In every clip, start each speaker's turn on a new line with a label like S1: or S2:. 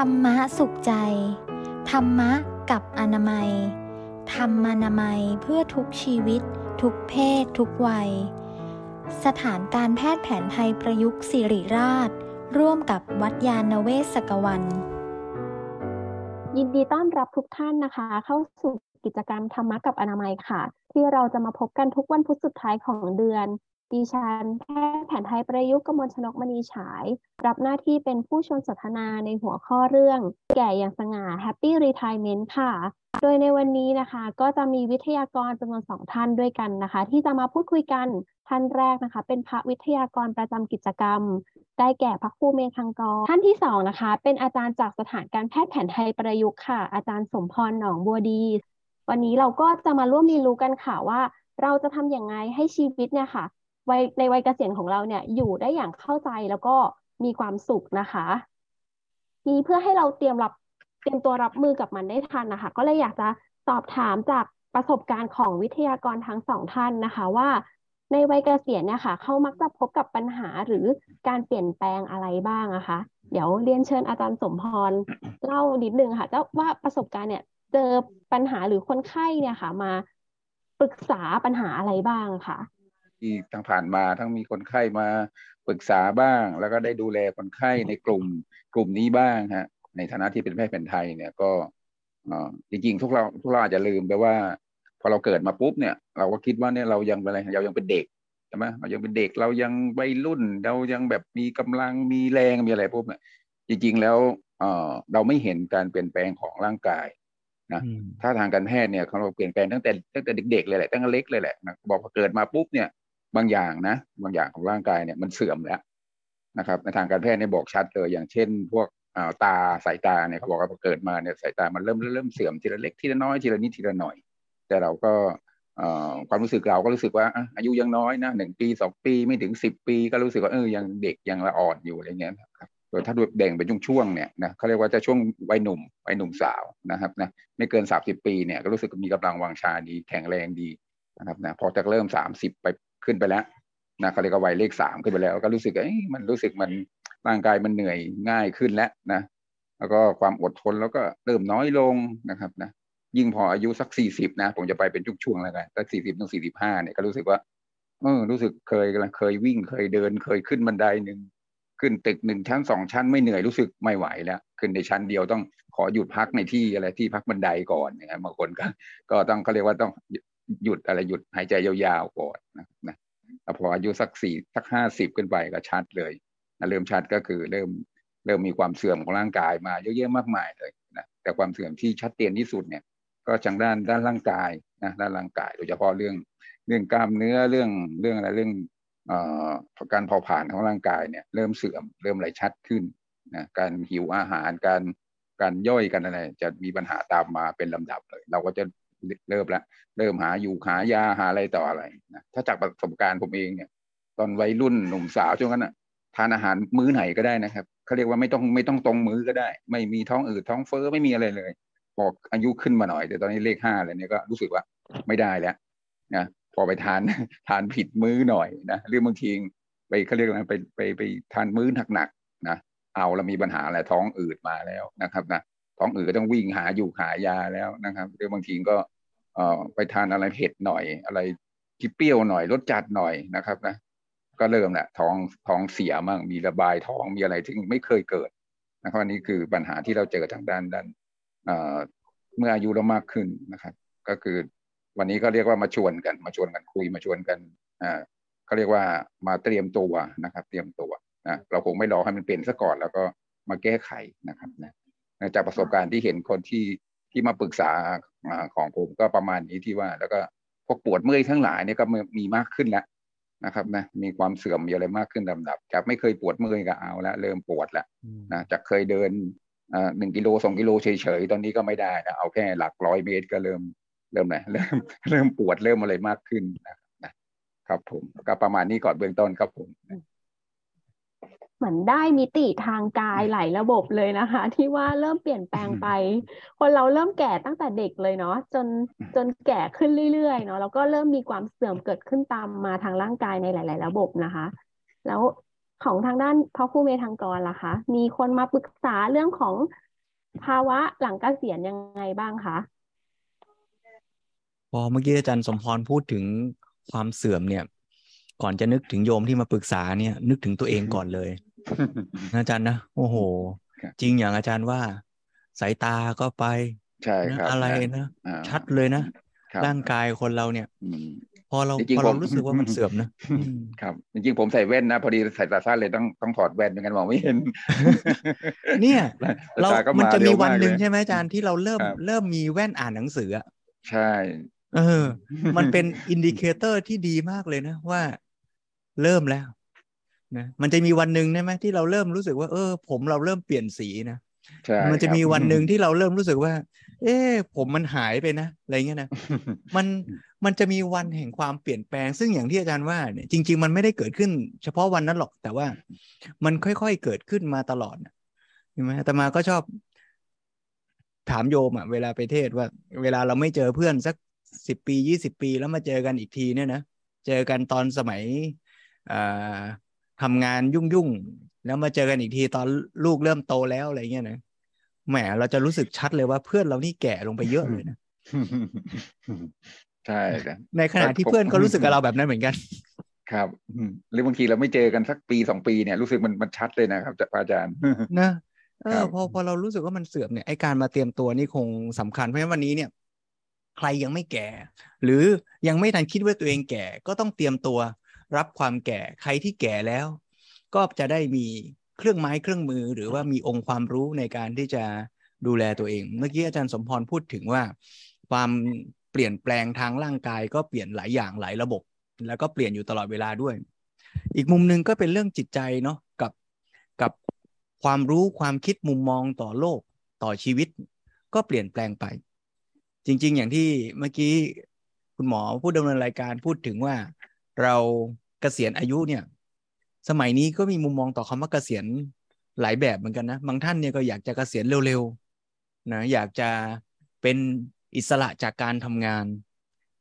S1: ธรรมะสุขใจ ธรรมะกับอนามัย ธรรมานามัยเพื่อทุกชีวิต ทุกเพศ ทุกวัย สถานการแพทย์แผนไทยประยุกต์สิริราช ร่วมกับวัดยาณเวศกวัน
S2: ยินดีต้อนรับทุกท่านนะคะ เข้าสู่กิจกรรมธรรมะกับอนามัยค่ะ ที่เราจะมาพบกันทุกวันพุธสุดท้ายของเดือน ดิฉันแพทย์แผนไทยประยุกต์กมลชนกมณีฉาย รับหน้าที่เป็นผู้ชวนสนทนาในหัวข้อเรื่อง แก่อย่างสง่า Happy Retirement ค่ะ โดยในวันนี้นะคะ ก็จะมีวิทยากรจำนวนสองท่านด้วยกันนะคะ ที่จะมาพูดคุยกันท่านแรกนะคะ เป็นพระวิทยากรประจำกิจกรรม ได้แก่พระครูเมธังกรท่านที่สองนะคะ เป็นอาจารย์จากสถานการแพทย์แผนไทยประยุกต์ค่ะ อาจารย์สมพรหนองบัวดี วันนี้เราก็จะมาร่วมเรียนรู้กันค่ะว่า เราจะทำอย่างไรให้ชีวิตเนี่ยค่ะ วัยในวัยเกษียณของเราเนี่ยอยู่ได้อย่างเข้าใจแล้วก็มีความสุขนะคะนี่เพื่อให้เราเตรียมรับเตรียมตัวรับมือกับมันได้ทันนะคะ ก็เลยอยากจะสอบถามจากประสบการณ์ของวิทยากรทั้งสองท่านนะคะ ว่าในวัยเกษียณเนี่ยค่ะเขามักจะพบกับปัญหาหรือการเปลี่ยนแปลงอะไรบ้างนะคะ เดี๋ยวเรียนเชิญอาจารย์สมพรเล่านิดนึงค่ะเจ้าว่าประสบการณ์เนี่ย เจอปัญหาหรือคนไข้เนี่ยค่ะ มาปรึกษาปัญหาอะไรบ้างค่ะ
S3: ที่ทั้งผ่านมาทั้งมีคนไข้มาปรึกษาบ้าง แล้วก็ได้ดูแลคนไข้ในกลุ่มกลุ่มนี้บ้างฮะ ในฐานะที่เป็นแพทย์แผนไทยเนี่ยก็จริงๆทุกเราทุกเราอาจจะลืมไปว่า พอเราเกิดมาปุ๊บเนี่ย เราก็คิดว่าเนี่ยเรายังเป็นอะไรเรายังเป็นเด็กใช่ไหมเรายังเป็นเด็กเรายังวัยรุ่น เรายังแบบมีกำลังมีแรงมีอะไรปุ๊บเนี่ยจริง ๆ แล้วเออเราไม่เห็นการเปลี่ยนแปลงของร่างกายนะถ้าทางการแพทย์เนี่ยเขาเปลี่ยนแปลงตั้งแต่ตั้งแต่เด็กๆเลยแหละตั้งแต่เล็กเลยแหละนะบอกพอเกิดมาปุ๊บเนี่ย บางอย่างนะ บางอย่างของร่างกายเนี่ยมันเสื่อมแล้วนะครับในทางการแพทย์เนี่ยบอกชัดเลยอย่างเช่น พวกตาสายตาเนี่ยเขาบอกว่าพอเกิดมาเนี่ยสายตามันเริ่มเริ่มเสื่อมทีละเล็กทีละน้อยทีละนิดทีละหน่อย แต่เราก็ความรู้สึกเราก็รู้สึกว่าอายุยังน้อยนะหนึ่งปีสองปีไม่ถึงสิบปี ก็รู้สึกว่าเออยังเด็กยังละอ่อนอยู่อะไรเงี้ยครับโดยถ้าดูแบ่งเป็นช่วงๆเนี่ยนะเขาเรียกว่าจะช่วงวัยหนุ่มวัยหนุ่มสาวนะครับนะไม่เกินสามสิบปีเนี่ยก็รู้สึกมีกำลังวังชาดีแข็งแรงดีนะครับนะพอจะเริ่มสามสิบไป ขึ้นไปแล้วนะเขาเรียกว่าวัยเลขสามขึ้นไปแล้ว ก็รู้สึกเอ้ยมันรู้สึกมันร่างกายมันเหนื่อยง่ายขึ้นแล้วนะแล้วก็ความอดทนแล้วก็เริ่มน้อยลงนะครับนะยิ่งพออายุสักสี่สิบนะ ผมจะไปเป็นช่วงๆแล้วกันสักสี่สิบถึงสี่สิบห้าเนี่ยก็รู้สึกว่าเออรู้สึกเคยกำลังเคยวิ่งเคยเดินเคยขึ้นบันไดหนึ่งขึ้นตึกหนึ่งชั้นสองชั้นไม่เหนื่อยรู้สึกไม่ไหวแล้ว ขึ้นในชั้นเดียวต้องขอหยุดพักในที่อะไรที่พักบันไดก่อนนะครับบางคนก็ก็ต้องเขาเรียกว่าต้อง หยุดอะไรหยุดหายใจยาวๆก่อนนะนะพออายุสักสี่สักห้าสิบขึ้นไปก็ชัดเลยนะเริ่มชัดก็คือเริ่มเริ่มมีความเสื่อมของร่างกายมาเยอะแยะมากมายเลยนะแต่ความเสื่อมที่ชัดเจนที่สุดเนี่ย ก็จังด้านด้านร่างกายนะด้านร่างกายโดยเฉพาะเรื่องเรื่องกล้ามเนื้อเรื่องเรื่องอะไรเรื่องอการเผาผลาญของร่างกายเนี่ยเริ่มเสื่อมเริ่มอะไรชัดขึ้นนะการหิวอาหารการการย่อยกันอะไรจะมีปัญหาตามมาเป็นลำดับเลย เราก็จะ เริ่มแล้วเริ่มหาอยู่หายาหาอะไรต่ออะไรนะถ้าจากประสบการณ์ผมเองเนี่ย ตอนวัยรุ่นหนุ่มสาวช่วงนั้นอะทานอาหารมื้อไหนก็ได้นะครับเขาเรียกว่าไม่ต้องไม่ต้องตรงมื้อก็ได้ ไม่มีท้องอืดท้องเฟ้อไม่มีอะไรเลยบอกอายุขึ้นมาหน่อย แต่ตอนนี้เลขห้าเลยเนี่ยก็รู้สึกว่าไม่ได้แล้วนะพอไปทานทานผิดมื้อหน่อยนะหรือบางทีไปเขาเรียกอะไรไปไปไปทานมื้อหนักๆนะเอาแล้วมีปัญหาอะไรท้องอืดมาแล้วนะครับนะท้องอืดก็ต้องวิ่งหาอยู่หายาแล้วนะครับหรือบางทีก็ ไปทานอะไรเผ็ดหน่อย อะไรที่เปรี้ยวหน่อยรสจัดหน่อยนะครับนะก็เริ่มแหละท้องท้องเสียมั่งมีระบายท้องมีอะไรที่ไม่เคยเกิดนะครับอันนี้คือปัญหาที่เราเจอทางด้านด้านเมื่ออายุเรามากขึ้นนะครับ ก็คือวันนี้ก็เรียกว่ามาชวนกัน มาชวนกันคุยมาชวนกันอ่าเขาเรียกว่ามาเตรียมตัวนะครับ เตรียมตัวนะเราคงไม่รอให้มันเป็นซะก่อน แล้วก็มาแก้ไขนะครับนะจากประสบการณ์ที่เห็นคนที่ ที่มาปรึกษาของผมก็ประมาณนี้ที่ว่า แล้วก็พวกปวดเมื่อยทั้งหลายเนี่ยก็มีมากขึ้นแล้วนะครับนะมีความเสื่อมมีอะไรมากขึ้นลำดับ จากไม่เคยปวดเมื่อยก็เอาแล้วเริ่มปวดแล้วนะจากเคยเดินหนึ่งกิโลสองกิโลเฉยๆตอนนี้ก็ไม่ได้นะเอาแค่หลักร้อยเมตรก็เริ่มเริ่มไหนเริ่มเริ่มปวดเริ่มอะไรมากขึ้นนะครับผมก็ประมาณนี้ก่อนเบื้องต้นครับผม
S2: เหมือนได้มิติทางกายหลายระบบเลยนะคะ ที่ว่าเริ่มเปลี่ยนแปลงไป คนเราเริ่มแก่ตั้งแต่เด็กเลยเนาะจนจนแก่ขึ้นเรื่อยๆเนาะแล้วก็เริ่มมีความเสื่อมเกิดขึ้นตามมาทางร่างกายในหลาย ๆ ระบบนะคะ แล้วของทางด้านพ่อคู่เมทางกรล่ะคะ มีคนมาปรึกษาเรื่องของภาวะหลังเกษียณยังไงบ้างคะ
S4: พอเมื่อกี้อาจารย์สมพรพูดถึงความเสื่อมเนี่ย ก่อนจะนึกถึงโยมที่มาปรึกษาเนี่ย นึกถึงตัวเองก่อนเลยอาจารย์นะโอ้โห จริงอย่างอาจารย์ว่า สายตาก็ไป
S3: ใช่ครับ
S4: อะไรนะ ชัดเลยนะร่างกายคนเราเนี่ยพอเราพอเรารู้สึกว่ามันเสื่อมนะ
S3: ครับจริงๆผมใส่แว่นนะ พอดีใส่ตาสั้นเลยต้องต้องถอดแว่นเป็นกันมองไม่เห็น
S4: เนี่ย เรา มันจะมีวันหนึ่งใช่ไหมอาจารย์ที่เราเริ่มเริ่มมีแว่นอ่านหนังสืออะ
S3: ใช่
S4: เออ มันเป็น indicator ที่ดีมากเลยนะ ว่า เริ่มแล้วนะมันจะมีวันหนึ่งใช่ไหมที่เราเริ่มรู้สึกว่า เออ ผมเราเริ่มเปลี่ยนสีนะมันจะมีวันหนึ่งที่เราเริ่มรู้สึกว่า เอ๊ผมมันหายไปนะอะไรเงี้ยนะมันมันจะมีวันแห่งความเปลี่ยนแปลง ซึ่งอย่างที่อาจารย์ว่าเนี่ยจริง ๆ มันไม่ได้เกิดขึ้น เฉพาะวันนั้นหรอก แต่ว่ามันค่อยๆเกิดขึ้นมาตลอดใช่ไหมแต่มาก็ชอบ ถามโยมอะเวลาไปเทศว่า เวลาเราไม่เจอเพื่อนสักสิบปียี่สิบปีแล้วมาเจอกันอีกทีเนี่ยนะเจอกันตอนสมัย อ่าทำงานยุ่งๆ แล้วมาเจอกันอีกทีตอนลูกเริ่มโตแล้วอะไรเงี้ยนะแหมเราจะรู้สึกชัดเลยว่าเพื่อนเรานี่แก่ลงไปเยอะเลยนะ
S3: ใช่
S4: ในขณะที่เพื่อนก็รู้สึกกับเราแบบนั้นเหมือนกัน
S3: ครับหรือบางทีเราไม่เจอกันสักปีสองปีเนี่ยรู้สึกมันมันชัดเลยนะครับอาจารย์
S4: นะเออพอพอเรารู้สึกว่ามันเสื่อมเนี่ยไอการมาเตรียมตัวนี่คงสำคัญเพราะฉะนั้นวันนี้เนี่ย ใครยังไม่แก่ หรือยังไม่ทันคิดว่าตัวเองแก่ ก็ต้องเตรียมตัว รับความแก่ใครที่แก่แล้ว ก็จะได้มีเครื่องไม้เครื่องมือ หรือว่ามีองค์ความรู้ในการที่จะดูแลตัวเอง เมื่อกี้อาจารย์สมพรพูดถึงว่า ความเปลี่ยนแปลงทางร่างกายก็เปลี่ยนหลายอย่างหลายระบบ แล้วก็เปลี่ยนอยู่ตลอดเวลาด้วย อีกมุมหนึ่งก็เป็นเรื่องจิตใจเนาะกับกับความรู้ความคิดมุมมองต่อโลกต่อชีวิต ก็เปลี่ยนแปลงไป จริง ๆ อย่างที่เมื่อกี้คุณหมอผู้ดำเนินรายการพูดถึงว่า เราเกษียณอายุเนี่ย สมัยนี้ก็มีมุมมองต่อคำว่าเกษียณหลายแบบเหมือนกันนะ บางท่านเนี่ยก็อยากจะเกษียณเร็วๆนะอยากจะเป็นอิสระจากการทำงาน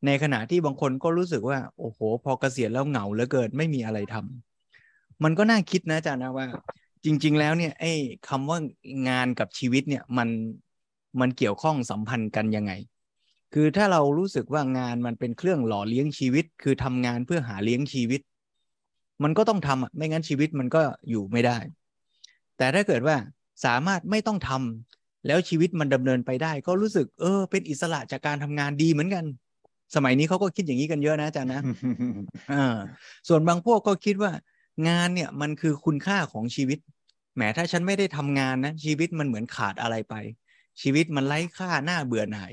S4: ในขณะที่บางคนก็รู้สึกว่า โอ้โห พอเกษียณแล้วเหงาเหลือเกินไม่มีอะไรทำมันก็น่าคิดนะอาจารย์นะว่า จริง ๆ แล้วเนี่ยไอ้คำว่างานกับชีวิตเนี่ยมันมันเกี่ยวข้องสัมพันธ์กันยังไง คือถ้าเรารู้สึกว่างานมันเป็นเครื่องหล่อเลี้ยงชีวิต คือทำงานเพื่อหาเลี้ยงชีวิต มันก็ต้องทำอะไม่งั้นชีวิตมันก็อยู่ไม่ได้ แต่ถ้าเกิดว่าสามารถไม่ต้องทำแล้วชีวิตมันดำเนินไปได้ ก็รู้สึกเออ เป็นอิสระจากการทำงานดีเหมือนกัน สมัยนี้เขาก็คิดอย่างนี้กันเยอะนะอาจารย์นะอ่าส่วนบางพวกก็คิดว่างานเนี่ยมันคือคุณค่าของชีวิตแหมถ้าฉันไม่ได้ทำงานนะชีวิตมันเหมือนขาดอะไรไป ชีวิตมันไร้ค่าหน้าเบื่อหน่าย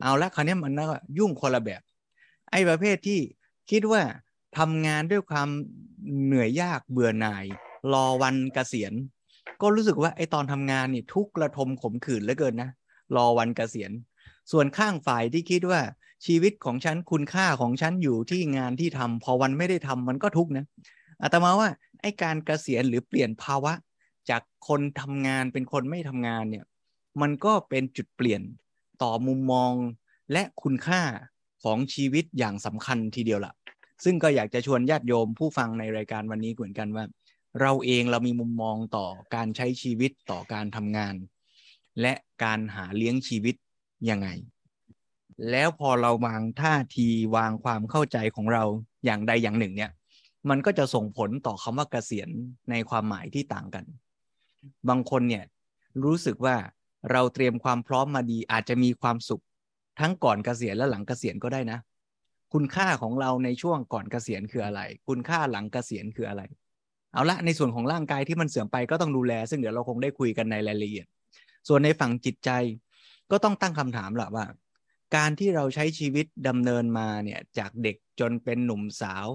S4: เอาละคราวนี้มันก็ยุ่งคนละแบบ ไอ้ประเภทที่คิดว่าทำงานด้วยความเหนื่อยยากเบื่อหน่าย รอวันเกษียณ ก็รู้สึกว่าไอ้ตอนทำงานนี่ทุกระทมขมขื่นเหลือเกินนะรอวันเกษียณ ส่วนข้างฝ่ายที่คิดว่าชีวิตของฉันคุณค่าของฉันอยู่ที่งานที่ทำพอวันไม่ได้ทำมันก็ทุกนะอาตมาว่าไอ้การเกษียณหรือเปลี่ยนภาวะ จากคนทำงานเป็นคนไม่ทำงานเนี่ย มันก็เป็นจุดเปลี่ยน ต่อมุมมองและคุณค่าของชีวิตอย่างสำคัญทีเดียวละ่ะ ซึ่งก็อยากจะชวนญาติโยมผู้ฟังในรายการวันนี้เหมือนกันว่า เราเองเรามีมุมมองต่อการใช้ชีวิตต่อการทำงาน และการหาเลี้ยงชีวิตยังไง แล้วพอเราวางท่าทีวางความเข้าใจของเราอย่างใดอย่างหนึ่งเนี่ย มันก็จะส่งผลต่อคำว่าเกษียณในความหมายที่ต่างกัน บางคนเนี่ยรู้สึกว่า เราเตรียมความพร้อมมาดี อาจจะมีความสุข ทั้งก่อนเกษียณและหลังเกษียณก็ได้นะ คุณค่าของเราในช่วงก่อนเกษียณคืออะไร คุณค่าหลังเกษียณคืออะไร เอาละในส่วนของร่างกายที่มันเสื่อมไปก็ต้องดูแล ซึ่งเดี๋ยวเราคงได้คุยกันในรายละเอียด ส่วนในฝั่งจิตใจก็ต้องตั้งคำถามแหละว่า การที่เราใช้ชีวิตดำเนินมาเนี่ยจากเด็กจนเป็นหนุ่มสาว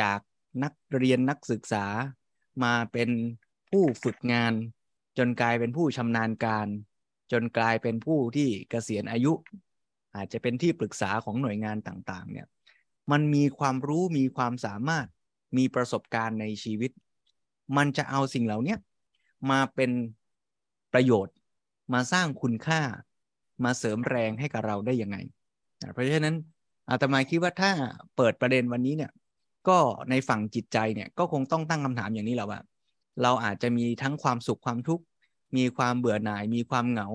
S4: จากนักเรียนนักศึกษามาเป็นผู้ฝึกงาน จนกลายเป็นผู้ชำนาญการ จนกลายเป็นผู้ที่เกษียณอายุ อาจจะเป็นที่ปรึกษาของหน่วยงานต่างๆ เนี่ยมันมีความรู้มีความสามารถมีประสบการณ์ในชีวิต มันจะเอาสิ่งเหล่านี้มาเป็นประโยชน์ มาสร้างคุณค่า มาเสริมแรงให้กับเราได้ยังไง เพราะฉะนั้นอาตมาคิดว่าถ้าเปิดประเด็นวันนี้เนี่ย ก็ในฝั่งจิตใจเนี่ยก็คงต้องตั้งคำถามอย่างนี้แหละว่า เราอาจจะมีทั้งความสุขความทุกข์มีความเบื่อหน่ายมีความเหงา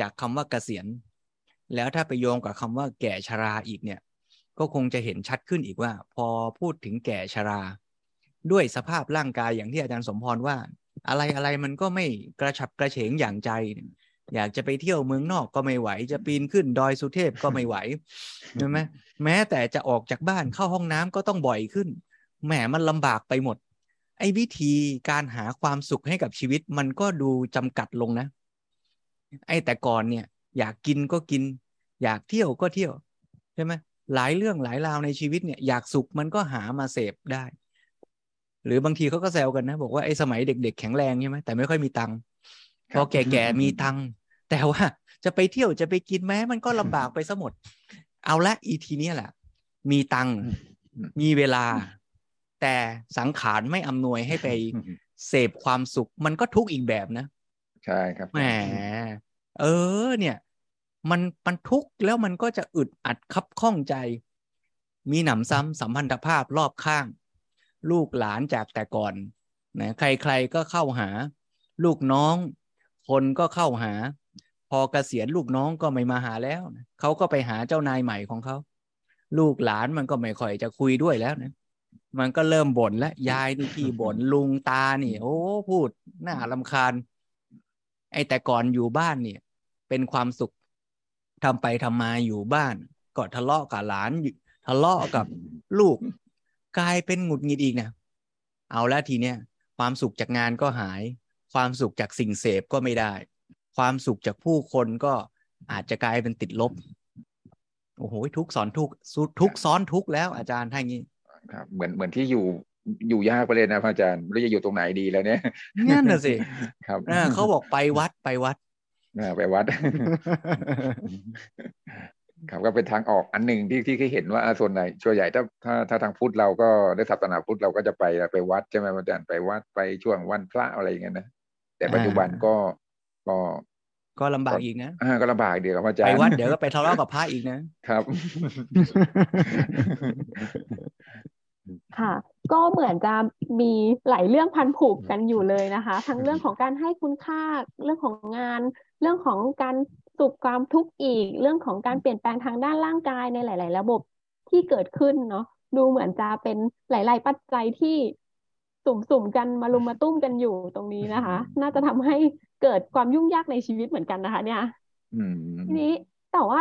S4: จากคำว่าเกษียณ แล้วถ้าไปโยงกับคำว่าแก่ชราอีกเนี่ย ก็คงจะเห็นชัดขึ้นอีกว่า พอพูดถึงแก่ชรา ด้วยสภาพร่างกายอย่างที่อาจารย์สมพรว่า อะไรอะไรมันก็ไม่กระฉับกระเฉงอย่างใจ อยากจะไปเที่ยวเมืองนอกก็ไม่ไหว จะปีนขึ้นดอยสุเทพก็ไม่ไหวใช่ไหมแม้แต่จะออกจากบ้านเข้าห้องน้ำก็ต้องบ่อยขึ้นแหมมันลำบากไปหมด ไอ้วิธีการหาความสุขให้กับชีวิตมันก็ดูจำกัดลงนะ ไอ้แต่ก่อนเนี่ย อยากกินก็กิน อยากเที่ยวก็เที่ยวใช่ไหมหลายเรื่องหลายราวในชีวิตเนี่ยอยากสุขมันก็หามาเสพได้ หรือบางทีเขาก็แซวกันนะ บอกว่าไอ้สมัยเด็ก ๆ แข็งแรงใช่ไหมแต่ไม่ค่อยมีตังค์พอแก่ๆมีตังค์แต่ว่าจะไปเที่ยวจะไปกินแม้มันก็ลำบากไปซะหมด เอาละอีทีนี้แหละ มีตังค์มีเวลา แต่สังขารไม่อำนวยให้ไปเสพความสุข มันก็ทุกข์อีกแบบนะ
S3: ใช่ครับ
S4: แหมเออ เนี่ย มันมันทุกข์แล้วมันก็จะอึดอัดคับข้องใจ มีหนำซ้ำสัมพันธภาพรอบข้าง ลูกหลานจากแต่ก่อนนะใครๆก็เข้าหา ลูกน้อง คนก็เข้าหา พอเกษียณลูกน้องก็ไม่มาหาแล้วนะเขาก็ไปหาเจ้านายใหม่ของเขาลูกหลานมันก็ไม่ค่อยจะคุยด้วยแล้วนะ มันก็เริ่มบ่นแล้วยายนี่ขี้บ่นลุงตานี่ โอ้พูดน่าลำคาญ ไอ้แต่ก่อนอยู่บ้านเนี่ย เป็นความสุขทำไปทำมาอยู่บ้านก็ทะเลาะกับหลานทะเลาะกับลูก กลายเป็นหงุดหงิดอีกนะเอาแล้วทีเนี้ยความสุขจากงานก็หาย ความสุขจากสิ่งเสพก็ไม่ได้ ความสุขจากผู้คนก็อาจจะกลายเป็นติดลบ โอ้โหทุกสอนทุกทุกซ้อนทุกแล้วอาจารย์ท่านนี้
S3: ครับเหมือนเหมือนที่อยู่อยู่ยากไปเลยนะพระอาจารย์ไม่รู้จะอยู่ตรงไหนดีแล้วเนี่ย
S4: นั่นน่ะสิ
S3: ครับ
S4: เขาบอกไปวัดไปวัด
S3: ไปวัด ครับก็เป็นทางออกอันหนึ่งที่ที่เห็นว่าส่วนไหนช่วยใหญ่ถ้าถ้าถ้าทางพุทธเราก็ได้ศาสนาพุทธเราก็จะไปไปวัดใช่ไหมอาจารย์ไปวัดไปช่วงวันพระอะไรอย่างเงี้ยนะแต่ปัจจุบันก็ก็
S4: ก็ลำบากอีกนะ
S3: อ่าก็ลำบากเดี๋ยวครับอาจาร
S4: ย์ไปวัดเดี๋ยวก็ไปทะเลาะกับพระอีกนะ
S3: ครับ
S2: ค่ะ ก็เหมือนจะมีหลายเรื่องพันผูกกันอยู่เลยนะคะ ทั้งเรื่องของการให้คุณค่าเรื่องของงาน เรื่องของการสุขความทุกข์อีก เรื่องของการเปลี่ยนแปลงทางด้านร่างกายในหลาย ๆ ระบบที่เกิดขึ้นเนาะดูเหมือนจะเป็นหลาย ๆ ปัจจัยที่สุ่มๆกันมาลุมมาตุ้มกันอยู่ตรงนี้นะคะ น่าจะทำให้เกิดความยุ่งยากในชีวิตเหมือนกันนะคะ เนี่ยทีนี้แต่ว่า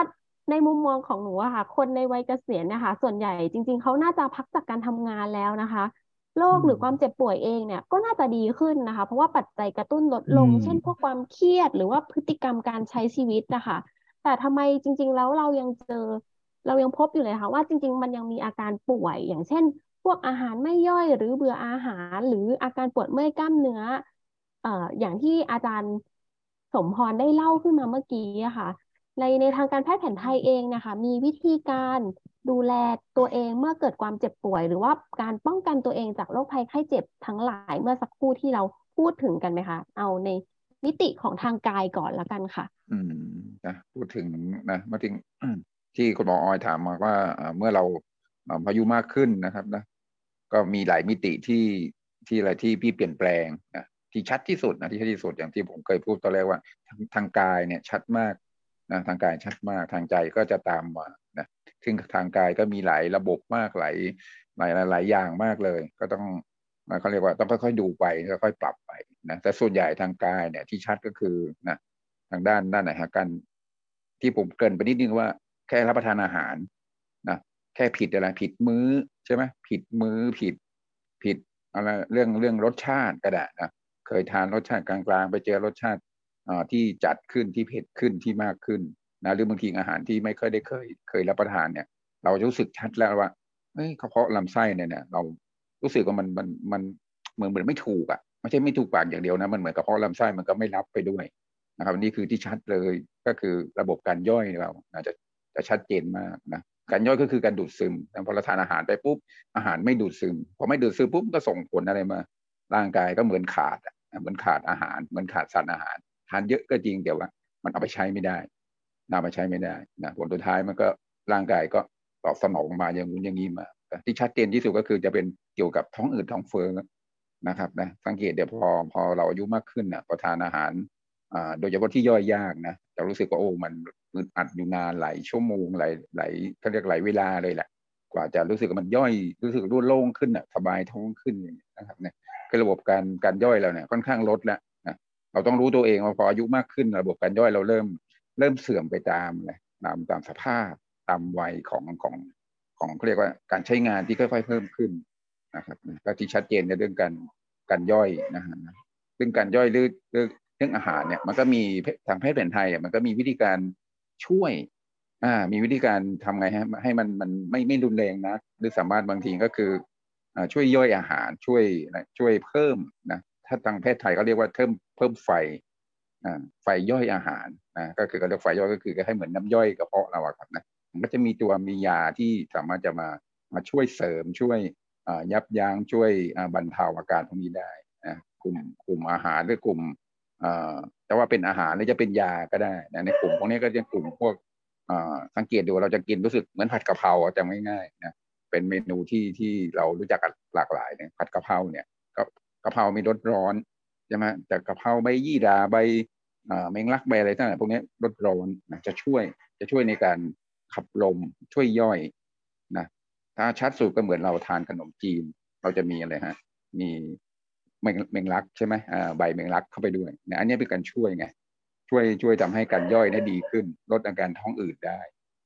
S2: ในมุมมองของหนูอะค่ะ คนในวัยเกษียณนะคะ ส่วนใหญ่จริง ๆเขาน่าจะพักจากการทำงานแล้วนะคะโรคหรือความเจ็บป่วยเองเนี่ยก็น่าจะดีขึ้นนะคะ เพราะว่าปัจจัยกระตุ้นลดลง เช่นพวกความเครียดหรือว่าพฤติกรรมการใช้ชีวิตนะคะแต่ทำไมจริง ๆ แล้วเรายังเจอ เรายังพบอยู่เลยค่ะว่าจริง ๆ มันยังมีอาการป่วย อย่างเช่น พวกอาหารไม่ย่อย หรือเบื่ออาหาร หรืออาการปวดเมื่อยกล้ามเนื้อเอ่ออย่างที่อาจารย์สมพรได้เล่าขึ้นมาเมื่อกี้อะค่ะ ในในทางการแพทย์แผนไทยเองนะคะมีวิธีการดูแลตัวเองเมื่อเกิดความเจ็บป่วย หรือว่าการป้องกันตัวเองจากโรคภัยไข้เจ็บทั้งหลายเมื่อสักครู่ที่เราพูดถึงกันไหมคะ เอาในมิติของทางกายก่อนละกันค่ะ
S3: อืมนะพูดถึงนะมาถึงที่คุณหมอออยถามมาว่าเมื่อเราพายุมากขึ้นนะครับนะ ก็มีหลายมิติที่ที่อะไรที่พี่เปลี่ยนแปลงนะที่ชัดที่สุดนะที่ชัดที่สุดอย่างที่ผมเคยพูดตอนแรกว่าทางกายเนี่ยชัดมาก นะทางกายชัดมากทางใจก็จะตามมานะซึ่งทางกายก็มีหลายระบบมากหลายหลายหลายอย่างมากเลย ก็ต้องเขาเรียกว่าต้องค่อยๆดูไปค่อยๆปรับไปนะแต่ส่วนใหญ่ทางกายเนี่ยที่ชัดก็คือนะทางด้านด้านไหนฮะกันที่ผมเกินไปนิดนึงว่าแค่รับประทานอาหารนะแค่ผิดอะไรผิดมื้อใช่ไหมผิดมื้อผิดผิดอะไรเรื่องเรื่องรสชาติก็ได้นะเคยทานรสชาติกลางๆ ไปเจอรสชาติ ที่จัดขึ้นที่เผ็ดขึ้นที่มากขึ้นนะหรือบางทีอาหารที่ไม่เคยได้เคยเคยรับประทานเนี่ย เราจะรู้สึกชัดแล้วว่าเฮ้ยกระเพาะลำไส้เนี่ยเนี่ยเรารู้สึกว่ามันมันมันเหมือนเหมือนไม่ถูกอะไม่ใช่ไม่ถูกปากอย่างเดียวนะมันเหมือนกระเพาะลำไส้มันก็ไม่รับไปด้วยนะครับนี่คือที่ชัดเลยก็คือระบบการย่อยเราจะจะชัดเจนมากนะการย่อยก็คือการดูดซึมพอเราทานอาหารไปปุ๊บอาหารไม่ดูดซึมพอไม่ดูดซึมปุ๊บก็ส่งผลอะไรมาร่างกายก็เหมือนขาดเหมือนขาดอาหารเหมือนขาดสารอาหาร ทานเยอะก็จริงแต่ว่า มันเอาไปใช้ไม่ได้นำไปใช้ไม่ได้นะผลสุดท้ายมันก็ร่างกายก็ตอบสนองมาอย่างนู้นอย่างนี้มา ที่ชัดเจนที่สุดก็คือจะเป็นเกี่ยวกับท้องอืดท้องเฟ้อนะครับนะสังเกตเดี๋ยวพอพอเราอายุมากขึ้นนะพอทานอาหารอ่าโดยเฉพาะที่ย่อยยากนะจะรู้สึกว่าโอ้มันอึดอัดอยู่นานหลายชั่วโมงหลายหลายเขาเรียกหลายเวลาเลยแหละ กว่าจะรู้สึกมันย่อยรู้สึกรุ่นโล่งขึ้นอะสบายท้องขึ้นนะครับเนี่ยคือระบบการการย่อยเราเนี่ยค่อนข้างลดแล้วนะ เราต้องรู้ตัวเองว่าพออายุมากขึ้นระบบการย่อยเราเริ่มเริ่มเสื่อมไปตามเลยตามตามสภาพตามวัยของของของเขาเรียกว่าการใช้งานที่ค่อยๆเพิ่มขึ้นนะครับก็ที่ชัดเจนในเรื่องการการย่อยนะฮะซึ่องการย่อยเรื่องเรื่องอาหารเนี่ย มันก็มีทางแพทย์แผนไทยอะมันก็มีวิธีการช่วย อ่า มีวิธีการทำไงฮะให้มันมันไม่ไม่รุนแรงนะหรือสามารถบางทีก็คือช่วยย่อยอาหารช่วยช่วยเพิ่มนะถ้าทางแพทย์ไทยเขาเรียกว่าเพิ่ม เพิ่มไฟไฟย่อยอาหารนะก็คือเขาเรียกไฟย่อยก็คือให้เหมือนน้ำย่อยกระเพาะเราอะครับนะมันก็จะมีตัวมียาที่สามารถจะมามาช่วยเสริมช่วยยับยั้งช่วยบรรเทาอาการพวกนี้ได้นะกลุ่มกลุ่มอาหารหรือกลุ่มแต่ว่าเป็นอาหารหรือจะเป็นยาก็ได้นะในกลุ่มพวกนี้ก็จะกลุ่มพวกสังเกตดูเราจะกินรู้สึกเหมือนผัดกะเพราจำง่ายๆนะเป็นเมนูที่ที่เรารู้จักกันหลากหลายเนี่ยผัดกะเพราเนี่ยก็กะเพรามีรสร้อน ใช่ไหมแต่กะเพราใบยี่ดาใบเมงลักใบอะไรต่างๆพวกนี้รสร้อนนะจะช่วยจะช่วยในการขับลมช่วยย่อยนะถ้าชัดสุดก็เหมือนเราทานขนมจีน เราจะมีอะไรฮะ มีเมงเมงลักใช่ไหมอ่าใบเมงลักเข้าไปด้วยนี่ยอันนี้เป็นการช่วยไงช่วยช่วยทำให้การย่อยได้ดีขึ้น ลดอาการท้องอืดได้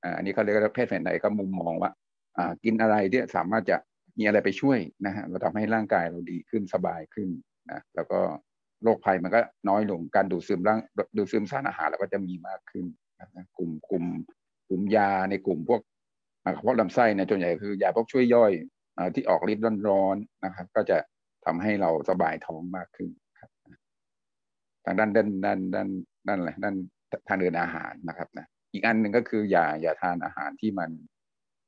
S3: อ่าอันนี้เขาเรียกว่าแพทย์แผนไทยก็มุมมองว่าอ่ากินอะไรที่สามารถจะมีอะไรไปช่วยนะฮะเราทำให้ร่างกายเราดีขึ้นสบายขึ้น นะแล้วก็โรคภัยมันก็น้อยลงการดูดซึมร่างดูดซึมสารอาหารเราก็จะมีมากขึ้นนะกลุ่มกลุ่มกลุ่มยาในกลุ่มพวกกระเพาะลำไส้เนี่ยส่วนใหญ่คือยาพวกช่วยย่อยอที่ออกฤทธิ์ร้อนๆนะครับ ก็จะทำให้เราสบายท้องมากขึ้นครับทางด้านด้านด้านด้านด้านอะไรด้านทางเดินอาหารนะครับนะอีกอันหนึ่งก็คืออย่าอย่าทานอาหารที่มัน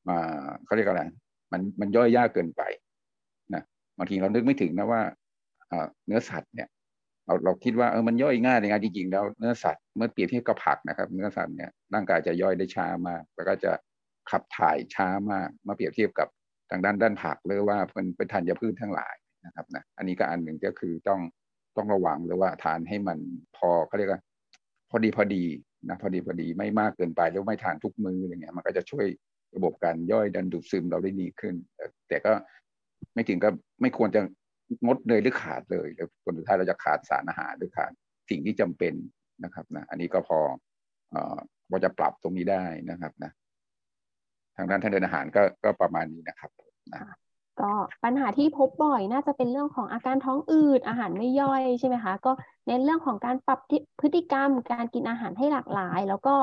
S3: มาเขาเรียกอะไรมันมันย่อยยากเกินไปนะบางทีเรานึกไม่ถึงนะว่า เนื้อสัตว์เนี่ยเราเราคิดว่าเออมันย่อยง่ายในงานจริงๆแล้วเนื้อสัตว์เมื่อเปรียบเทียบกับผักนะครับ เนื้อสัตว์เนี่ยร่างกายจะย่อยได้ช้ามาก แล้วก็จะขับถ่ายช้ามากมาเปรียบเทียบกับทางด้านด้านผักหรือว่าเป็นเป็นธัญพืชทั้งหลายนะครับนะอันนี้ก็อันหนึ่งก็คือต้องต้องระวังหรือว่าทานให้มันพอเขาเรียกว่าพอดีพอดีนะพอดีพอดีไม่มากเกินไปแล้วไม่ทานทุกมืออะไรเงี้ยมันก็จะช่วยระบบการย่อยดันดูดซึมเราได้ดีขึ้น แต่ก็ไม่ถึงก็ไม่ควรจะ งดเลยหรือขาดเลยแล้วผลสุดท้ายเราจะขาดสารอาหารหรือขาดสิ่งที่จำเป็นนะครับนะอันนี้ก็พอเอ่อพอจะปรับตรงนี้ได้นะครับนะ ทางด้านทางเดินอาหารก็ก็ประมาณนี้นะครับนะ
S2: ก็ปัญหาที่พบบ่อยน่าจะเป็นเรื่องของอาการท้องอืดอาหารไม่ย่อยใช่ไหมคะ ก็เน้นเรื่องของการปรับพฤติกรรม การกินอาหารให้หลากหลาย แล้วก็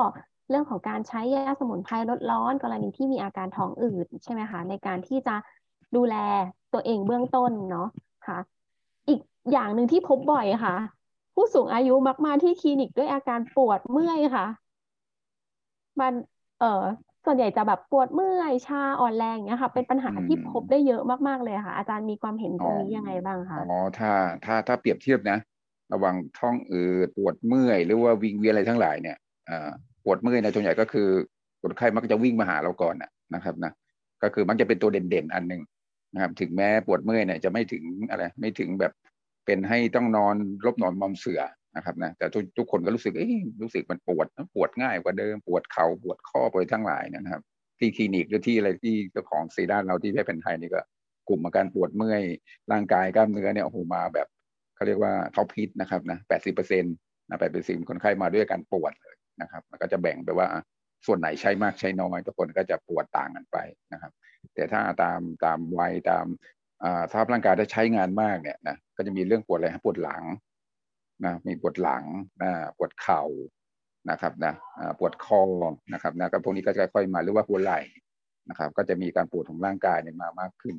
S2: เรื่องของการใช้ยาสมุนไพรลดร้อน กรณีที่มีอาการท้องอืดใช่ไหมคะในการที่จะดูแลตัวเองเบื้องต้นเนาะ ค่ะอีกอย่างหนึ่งที่พบบ่อยค่ะ ผู้สูงอายุมักมาที่คลินิกด้วยอาการปวดเมื่อยค่ะ มัน เออส่วนใหญ่จะแบบปวดเมื่อยชาอ่อนแรงเนี้ยค่ะ เป็นปัญหาที่พบได้เยอะมากๆเลยค่ะ อาจารย์มีความเห็นตรงนี้ยังไงบ้างคะ
S3: อ๋อถ้าถ้าถ้าเปรียบเทียบนะ ระวังท้องอืดปวดเมื่อยหรือว่าวิงเวียนอะไรทั้งหลายเนี่ยปวดเมื่อยในส่วนใหญ่ก็คือคนไข้มักจะวิ่งมาหาเราก่อนนะครับนะก็คือมันจะเป็นตัวเด่นๆ อันหนึ่ง นะครับถึงแม้ปวดเมื่อยเนี่ยจะไม่ถึงอะไรไม่ถึงแบบเป็นให้ต้องนอนรบนอนมอมเสือนะครับนะแต่ทุกทุกคนก็รู้สึกเอ้รู้สึกมันปวดปวดง่ายกว่าเดิมปวดเข่าปวดข้อปวดทั้งหลายนะครับ ที่คลินิกหรือที่อะไรที่เจ้าของซีด้านเราที่แพทย์แผนไทยนี่ก็กลุ่มอาการปวดเมื่อยร่างกายกล้ามเนื้อเนี่ยโอ้โหมาแบบเขาเรียกว่าท็อปฮิตนะครับนะแปดสิบเปอร์เซ็นต์นะแปดเปอร์เซ็นต์คนไข้มาด้วยการปวดเลยนะครับมันก็จะแบ่งไปว่า ส่วนไหนใช้มากใช้น้อยทุกคนก็จะปวดต่างกันไปนะครับ แต่ถ้าตามตามวัยตามสภาพร่างกายถ้าใช้งานมากเนี่ยนะก็จะมีเรื่องปวดอะไรปวดหลังนะมีปวดหลังนะปวดเข่านะครับนะปวดคอนะครับนะกับพวกนี้ก็จะค่อยมาหรือว่าหัวไหล่นะครับ ก็จะมีการปวดของร่างกายเนี่ยมามากขึ้น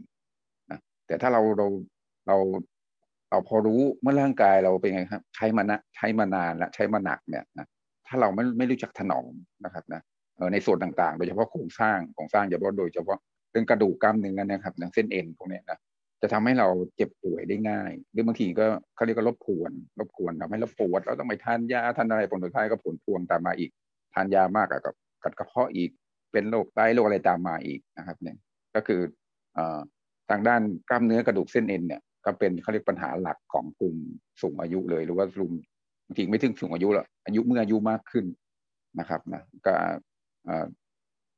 S3: นะแต่ถ้าเราเราเราเราพอรู้เมื่อร่างกายเราเป็นไงครับ ใช้มานะใช้มานานและใช้มาหนักเนี่ยนะ ถ้าเราไม่ไม่รู้จักถนอมนะครับนะในส่วนต่างๆ โดยเฉพาะโครงสร้างโครงสร้างเฉพาะโดยเฉพาะเรื่องกระดูกกล้ามเนื้อนะครับเส้นเอ็นพวกนี้นะจะทำให้เราเจ็บป่วยได้ง่าย หรือบางทีก็เขาเรียกว่ารบกวนรบกวนทำให้เราปวดเราต้องไปทานยาทานอะไรผลสุดท้ายก็ผลพวงตามมาอีก ทานยามากกับกัดกระเพาะอีก เป็นโรคไตโรคอะไรตามมาอีกนะครับเนี่ยก็คืออทางด้านกล้ามเนื้อกระดูกเส้นเอ็นเนี่ยกก็เป็นเขาเรียกปัญหาหลักของกลุ่มสูงอายุเลย หรือว่ากลุ่ม จริงไม่ถึงสูงอายุหรอกอายุเมื่ออายุมากขึ้นนะครับนะก็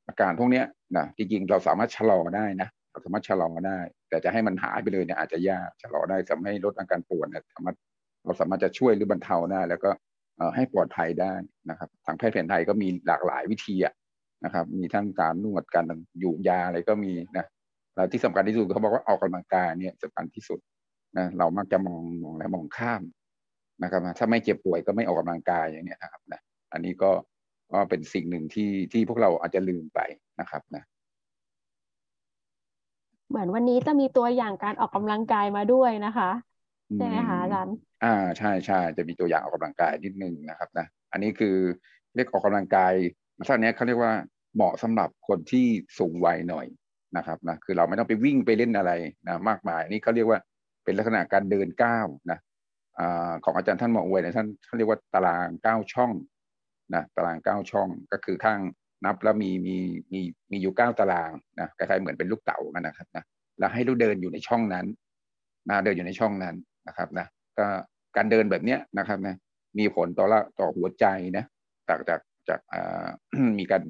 S3: อาการพวกนี้นะจริงๆเราสามารถชะลอได้นะเราสามารถชะลอได้ แต่จะให้มันหายไปเลยเนี่ยอาจจะยากชะลอได้ทำให้ลดอาการปวดเนี่ยสามารถเราสามารถจะช่วยหรือบรรเทาได้แล้วก็ให้ปลอดภัยได้นะครับ ทางแพทย์แผนไทยก็มีหลากหลายวิธีนะครับ มีทั้งการนวดการอยู่ยาอะไรก็มีนะแล้วที่สำคัญที่สุดเขาบอกว่าออกกำลังกายเนี่ยสำคัญที่สุดนะเรามักจะมองมองแล้วมองข้าม นะครับถ้าไม่เจ็บป่วยก็ไม่ออกกำลังกายอย่างนี้นะครับนะอันนี้ก็ก็เป็นสิ่งหนึ่งที่ที่พวกเราอาจจะลืมไปนะครับนะ
S2: เหมือนวันนี้จะมีตัวอย่างการออกกำลังกายมาด้วยนะคะใช่ไหมคะอาจารย์
S3: อ่าใช่ใช่จะมีตัวอย่างออกกำลังกายนิดนึงนะครับนะอันนี้คือเรียกออกกำลังกายลักษณะนี้เขาเรียกว่าเหมาะสำหรับคนที่สูงวัยหน่อยนะครับนะคือเราไม่ต้องไปวิ่งไปเล่นอะไรนะมากมายนี่เขาเรียกว่าเป็นลักษณะการเดินก้าวนะ อของอาจารย์ท่านหมออวยเนี่ยท่านท่านเรียกว่าตารางเก้าช่องนะตารางเก้าช่องก็คือข้างนับแล้วมีมีมีมีอยู่เก้าตารางนะคล้ายๆเหมือนเป็นลูกเต๋ากันนะครับนะแล้วให้เราเดินอยู่ในช่องนั้นนะเดินอยู่ในช่องนั้นนะครับนะก็การเดินแบบเนี้ยนะครับนะมีผลต่อละต่อหัวใจนะจากจากจากมีการ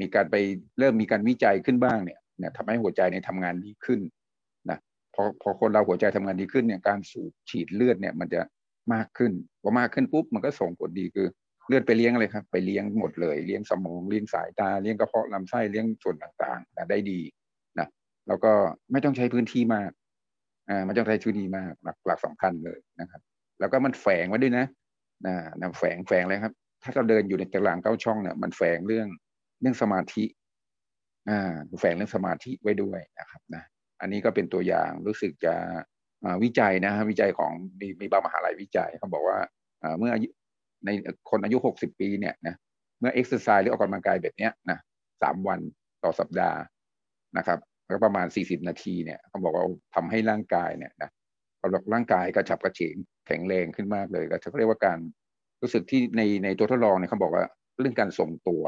S3: มีการไปเริ่มมีการวิจัยขึ้นบ้างเนี่ยเนี่ยทำให้หัวใจเนี่ยทำงานดีขึ้น พอพอคนเราหัวใจทำงานดีขึ้นเนี่ยการสูบฉีดเลือดเนี่ยมันจะมากขึ้นพอมากขึ้นปุ๊บมันก็ส่งผลดีคือเลือดไปเลี้ยงอะไรครับ ไปเลี้ยงหมดเลย เลี้ยงสมองเลี้ยงสายตาเลี้ยงกระเพาะลำไส้เลี้ยงส่วนต่างๆนะได้ดีนะแล้วก็ไม่ต้องใช้พื้นที่มากอ่าไม่ต้องใช้พื้นที่มากหลักหลักสำคัญเลยนะครับ แล้วก็มันแฝงไว้ด้วยนะนะนะแฝงแฝงเลยครับ ถ้าเราเดินอยู่ในตารางเก้าช่องเนี่ยมันแฝงเรื่องเรื่องสมาธิอ่าแฝงเรื่องสมาธิไว้ด้วยนะครับนะ อันนี้ก็เป็นตัวอย่างรู้สึกจะวิจัยนะฮะวิจัยของมีมีบางมหาลัยวิจัยเขาบอกว่าเมื่อในคนอายุหกสิบปีเนี่ยนะเมื่อเอ็กซ์ไซส์หรือออกกำลังกายแบบเนี้ยนะสามวันต่อสัปดาห์นะครับแล้วประมาณสี่สิบนาทีเนี่ยเขาบอกว่าทำให้ร่างกายเนี่ยนะกำลังร่างกายกระฉับกระเฉงแข็งแรงขึ้นมากเลยก็เขาเรียกว่าการรู้สึกที่ในในตัวทดลองเนี่ยเขาบอกว่าเรื่องการส่งตัว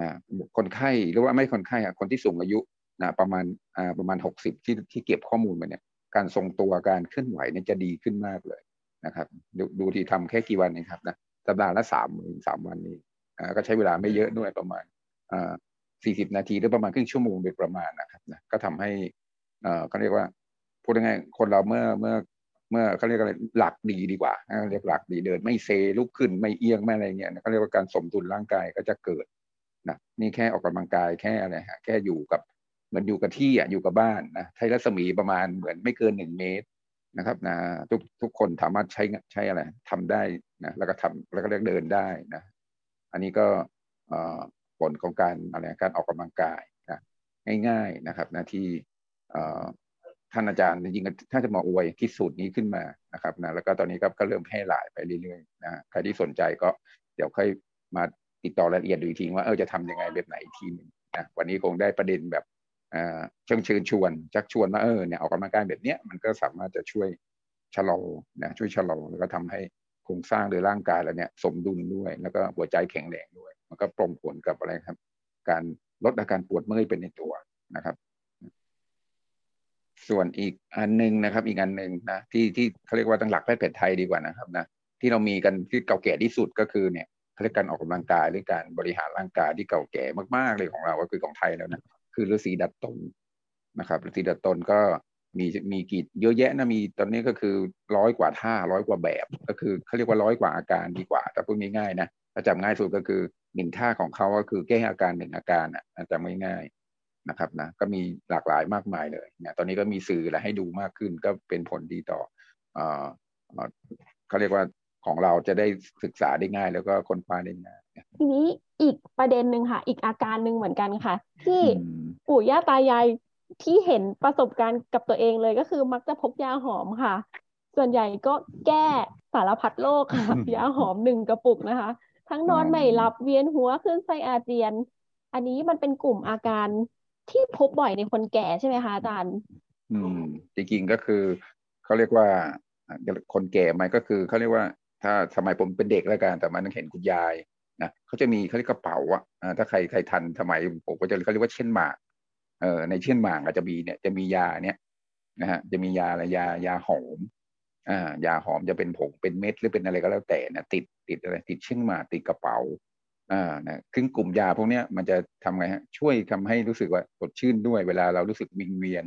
S3: นะคนไข้หรือว่าไม่คนไข้อะคนที่สูงอายุ นะประมาณอ่าประมาณหกสิบที่ที่เก็บข้อมูลมาเนี่ยการทรงตัวการเคลื่อนไหวเนี่ยจะดีขึ้นมากเลยนะครับดูดูที่ทำแค่กี่วันนี้ครับนะสัปดาห์ละสามสามวันนี้อ่าก็ใช้เวลาไม่เยอะด้วยประมาณอ่าสี่สิบนาทีหรือประมาณครึ่งชั่วโมงโดยประมาณนะครับนะก็ทำให้เอ่อเขาเรียกว่าพูดยังไงคนเราเมื่อเมื่อเมื่อเขาเรียกอะไรหลักดีดีกว่าเรียกหลักดีเดิน ไม่เซลุกขึ้นไม่เอียงไม่อะไรเงี้ยเขาเรียกว่าการสมดุลร่างกายก็จะเกิดนะนี่แค่ออกกำลังกายแค่อะไรฮะแค่อยู่กับ มือนอยู่กับที่อะอยู่กับบ้านนะใช้รัศมีประมาณเหมือนไม่เกินหนึ่งเมตรนะครับนะทุกทุกคนสามารถใช้ใช้อะไรทำได้นะแล้วก็ทำแล้วก็เรียกเดินได้นะ อันนี้ก็ผลของการอะไรการออกกำลังกายนะง่ายๆนะครับนะที่ท่านอาจารย์จริงๆถ้าจะมาอวยคิดสูตรนี้ขึ้นมานะครับนะแล้วก็ตอนนี้ก็ก็เริ่มแพร่หลายไปเรื่อยๆนะใครที่สนใจก็เดี๋ยวค่อยมาติดต่อรายละเอียดดูทีว่าเออจะทำยังไงแบบไหนทีนึงนะวันนี้คงได้ประเด็นแบบ เชิงเชิญชวนชักชวนว่าเออเนี่ยออกกำลังกายแบบเนี้ยมันก็สามารถจะช่วยชะลอนะช่วยชะลอแล้วก็ทำให้โครงสร้างโดยร่างกายเราเนี่ยสมดุลด้วย แล้วก็หัวใจแข็งแรงด้วย มันก็ปรงผลกับอะไรครับ การลดอาการปวดเมื่อยเป็นในตัวนะครับ ส่วนอีกอันหนึ่งนะครับ อีกอันหนึ่งนะที่ที่เขาเรียกว่าตั้งหลักแพทย์แผนไทยดีกว่านะครับนะที่เรามีกันที่เก่าแก่ที่สุดก็คือเนี่ยเขาเรียกการออกกำลังกายหรือการบริหารร่างกายที่เก่าแก่มากๆเลยของเราก็คือของไทยแล้วนะ คือฤาษีดัดตนนะครับฤาษีดัดตนก็มีมีกี่เยอะแยะนะมีตอนนี้ก็คือร้อยกว่าท่าร้อยกว่าแบบ ก็คือเขาเรียกว่าร้อยกว่าอาการดีกว่า แต่พูดง่ายๆนะถ้าจำง่ายสุดก็คือหนึ่งท่าของเขาก็คือแก้อาการหนึ่งอาการอะจำง่ายๆนะครับนะก็มีหลากหลายมากมายเลยเนี่ยตอนนี้ก็มีสื่ออะไรให้ดูมากขึ้นก็เป็นผลดีต่อเขาเรียกว่า ของเราจะได้ศึกษาได้ง่าย แล้วก็คนฟ้าได้ง่าย
S2: ทีนี้อีกประเด็นหนึ่งค่ะ อีกอาการหนึ่งเหมือนกันค่ะ ที่ปู่ย่าตายายที่เห็นประสบการณ์กับตัวเองเลยก็คือมักจะพกยาหอมค่ะ ส่วนใหญ่ก็แก้สารพัดโรคค่ะยาหอมหนึ่งกระปุกนะคะ ทั้งนอนไม่หลับเวียนหัวขึ้นไส้อาเจียน อันนี้มันเป็นกลุ่มอาการที่พบบ่อยในคนแก่ใช่ไหมคะอาจารย์
S3: อืมจริงๆก็คือเขาเรียกว่าคนแก่ไหมก็คือเขาเรียกว่า ถ้าสมัยผมเป็นเด็กแล้วกันแต่มันเห็นคุณยายนะเขาจะมีเขาเรียกกระเป๋าอะถ้าใครใครทันสมัยผมก็จะเขาเรียกว่าเช่นหมากเออในเช่นหมากอาจจะมีเนี่ยจะมียาเนี่ยนะฮะจะมียาอะไรยายาหอมอ่ายาหอมจะเป็นผงเป็นเม็ดหรือเป็นอะไรก็แล้วแต่นะติดติดอะไรติดเชื่องมากติดกระเป๋าอ่านะซึ่งกลุ่มยาพวกเนี้ยมันจะทำไงฮะช่วยทำให้รู้สึกว่าสดชื่นด้วยเวลาเรารู้สึกวิงเวียน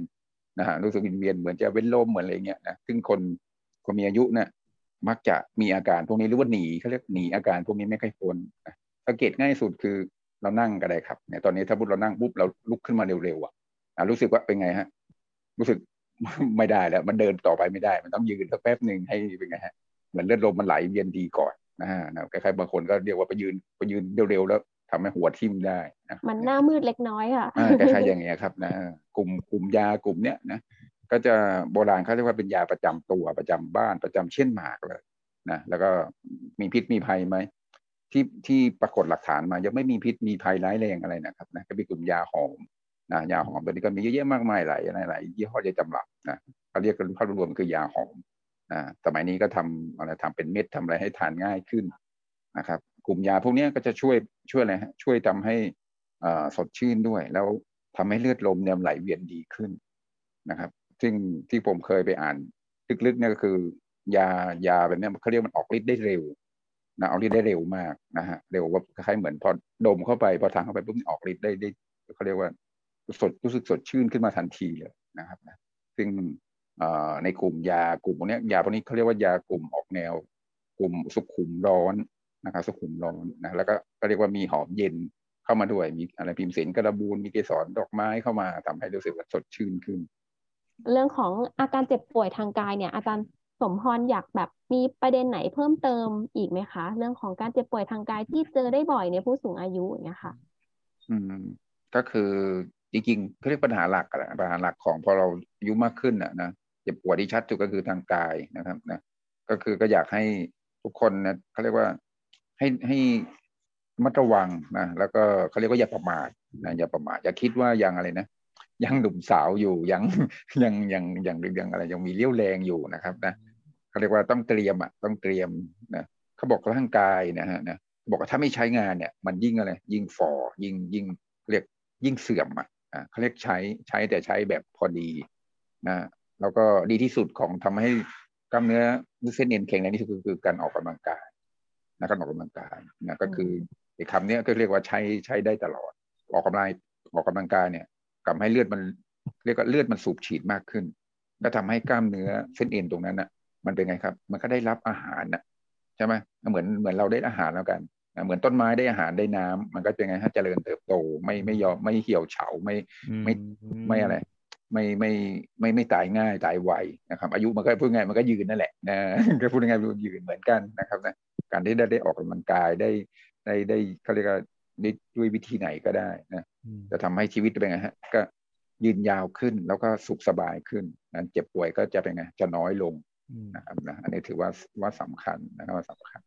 S3: นะฮะรู้สึกวิงเวียนเหมือนจะเว้นลมเหมือนอะไรเงี้ยนะซึ่งคนคนมีอายุเนี่ย มักจะมีอาการพวกนี้หรือว่าหนีเขาเรียกหนีอาการพวกนี้ไม่ค่อยพ้นสังเกตง่ายสุดคือเรานั่งก็ได้ครับเนี่ยตอนนี้ถ้าพุทเรานั่งปุ๊บเราลุกขึ้นมาเร็วๆอะรู้สึกว่าเป็นไงฮะ รู้สึกไม่ได้แล้ว มันเดินต่อไปไม่ได้ มันต้องยืนสักแป๊บหนึ่งให้เป็นไงฮะเหมือนเลือดลมมันไหลเวียนดีก่อนนะฮะคล้ายๆบางคนก็เรียกว่าไปยืนไปยืนเร็วๆแล้วทำให้หัวทิ่มได้นะ
S2: มันหน้ามืดเล็กน้อยค่ะ
S3: คล้ายๆอย่างเงี้ยครับนะกลุ่มกลุ่มยากลุ่มเนี้ยนะ ก็จะโบราณเขาเรียกว่าเป็นยาประจำตัวประจำบ้านประจำเช่นหมากเลยนะแล้วก็มีพิษมีภัยไหมที่ที่ปรากฏหลักฐานมา ยังไม่มีพิษมีภัยร้ายแรงอะไรนะครับนะก็เป็นกลุ่มยาหอมนะยาหอมตัวนี้ก็มีเยอะแยะมากมายหลายหลายยี่ห้อจะจำหลับนะเขาเรียกกันภาพรวมคือยาหอมนะสมัยนี้ก็ทำอะไรทำเป็นเม็ดทำอะไรให้ทานง่ายขึ้นนะครับ กลุ่มยาพวกนี้ก็จะช่วยช่วยอะไรฮะช่วยทำให้สดชื่นด้วย แล้วทำให้เลือดลมเนี่ยไหลเวียนดีขึ้นนะครับ ซึ่งที่ผมเคยไปอ่านลึกๆเนี่ยก็คือยายาแบบนี้เขาเรียกมันออกฤทธิ์ได้เร็วนะออกฤทธิ์ได้เร็วมากนะฮะเร็วว่าคล้ายเหมือนพอดมเข้าไปพอทานเข้าไปปุ๊บออกฤทธิ์ได้ได้เขาเรียกว่าสดรู้สึกสดชื่นขึ้นมาทันทีเลยนะครับนะซึ่งในกลุ่มยากลุ่มพวกนี้ยาพวกนี้เขาเรียกว่ายากลุ่มออกแนว กลุ่มสุขุมร้อนนะครับสุขุมร้อนนะแล้วก็ก็เรียกว่ามีหอมเย็นเข้ามาด้วยมีอะไรพิมพ์เสนกระบูนมีเกสรดอกไม้เข้ามาทำให้รู้สึกว่าสดชื่นขึ้น
S2: เรื่องของอาการเจ็บป่วยทางกายเนี่ยอาจารย์สมพรอยากแบบมีประเด็นไหนเพิ่มเติมอีกไหมคะ เรื่องของการเจ็บป่วยทางกายที่เจอได้บ่อยในผู้สูงอายุอย่างเงี้ยค่ะ
S3: อืม ก็คือจริงๆเขาเรียกปัญหาหลักอะปัญหาหลักของพอเราอายุมากขึ้นอะนะเจ็บปวดที่ชัดสุดก็คือทางกายนะครับนะก็คือก็อยากให้ทุกคนนะเขาเรียกว่าให้ให้มัดระวังนะแล้วก็เขาเรียกว่าอย่าประมาทนะอย่าประมาทอย่าคิดว่ายังอะไรนะ ยังหนุ่มสาวอยู่ยังยังยังยังยังอะไรยังมีเลี้ยวแรงอยู่นะครับนะเขาเรียกว่าต้องเตรียมอะต้องเตรียมนะเขาบอกร่างกายนะฮะนะบอกว่าถ้าไม่ใช้งานเนี่ย มันยิ่งอะไรยิ่งฟอยิ่งยิ่งเรียกยิ่งเสื่อมอะเขาเรียกใช้ใช้แต่ใช้แบบพอดีนะแล้วก็ดีที่สุดของทำให้กล้ามเนื้อเส้นเอ็นแข็งแรงที่สุดคือการออกกำลังกายนะการออกกำลังกายนะก็คือไอ้คำนี้ก็เรียกว่าใช้ใช้ได้ตลอด ออกกำลังออกกำลังกายเนี่ย ทำให้เลือดมันเรียกว่าเลือดมันสูบฉีดมากขึ้น ก็ทำให้กล้ามเนื้อเส้นเอ็นตรงนั้นน่ะ มันเป็นไงครับ มันก็ได้รับอาหารน่ะใช่ไหมเหมือนเหมือนเราได้อาหารแล้วกันเหมือนต้นไม้ได้อาหารได้น้ำมันก็จะไงฮะเจริญเติบโตไม่ไม่ยอมไม่เหี่ยวเฉาไม่ไม่ไม่อะไร ไม่ไม่ไม่ไม่ตายง่ายตายไวนะครับ อายุมันก็พูดง่ายมันก็ยืนนั่นแหละนะก็พูดง่ายๆยืนเหมือนกันนะครับนะการที่ได้ได้ออกกำลังกายได้ได้ได้เขาเรียกว่า ด้วยวิธีไหนก็ได้นะจะทำให้ชีวิตเป็นไงฮะก็ยืนยาวขึ้นแล้วก็สุขสบายขึ้นนั้นเจ็บป่วยก็จะเป็นไงจะน้อยลงนะครับนะอันนี้ถือว่าว่าสำคัญนะครับว่าสำคัญ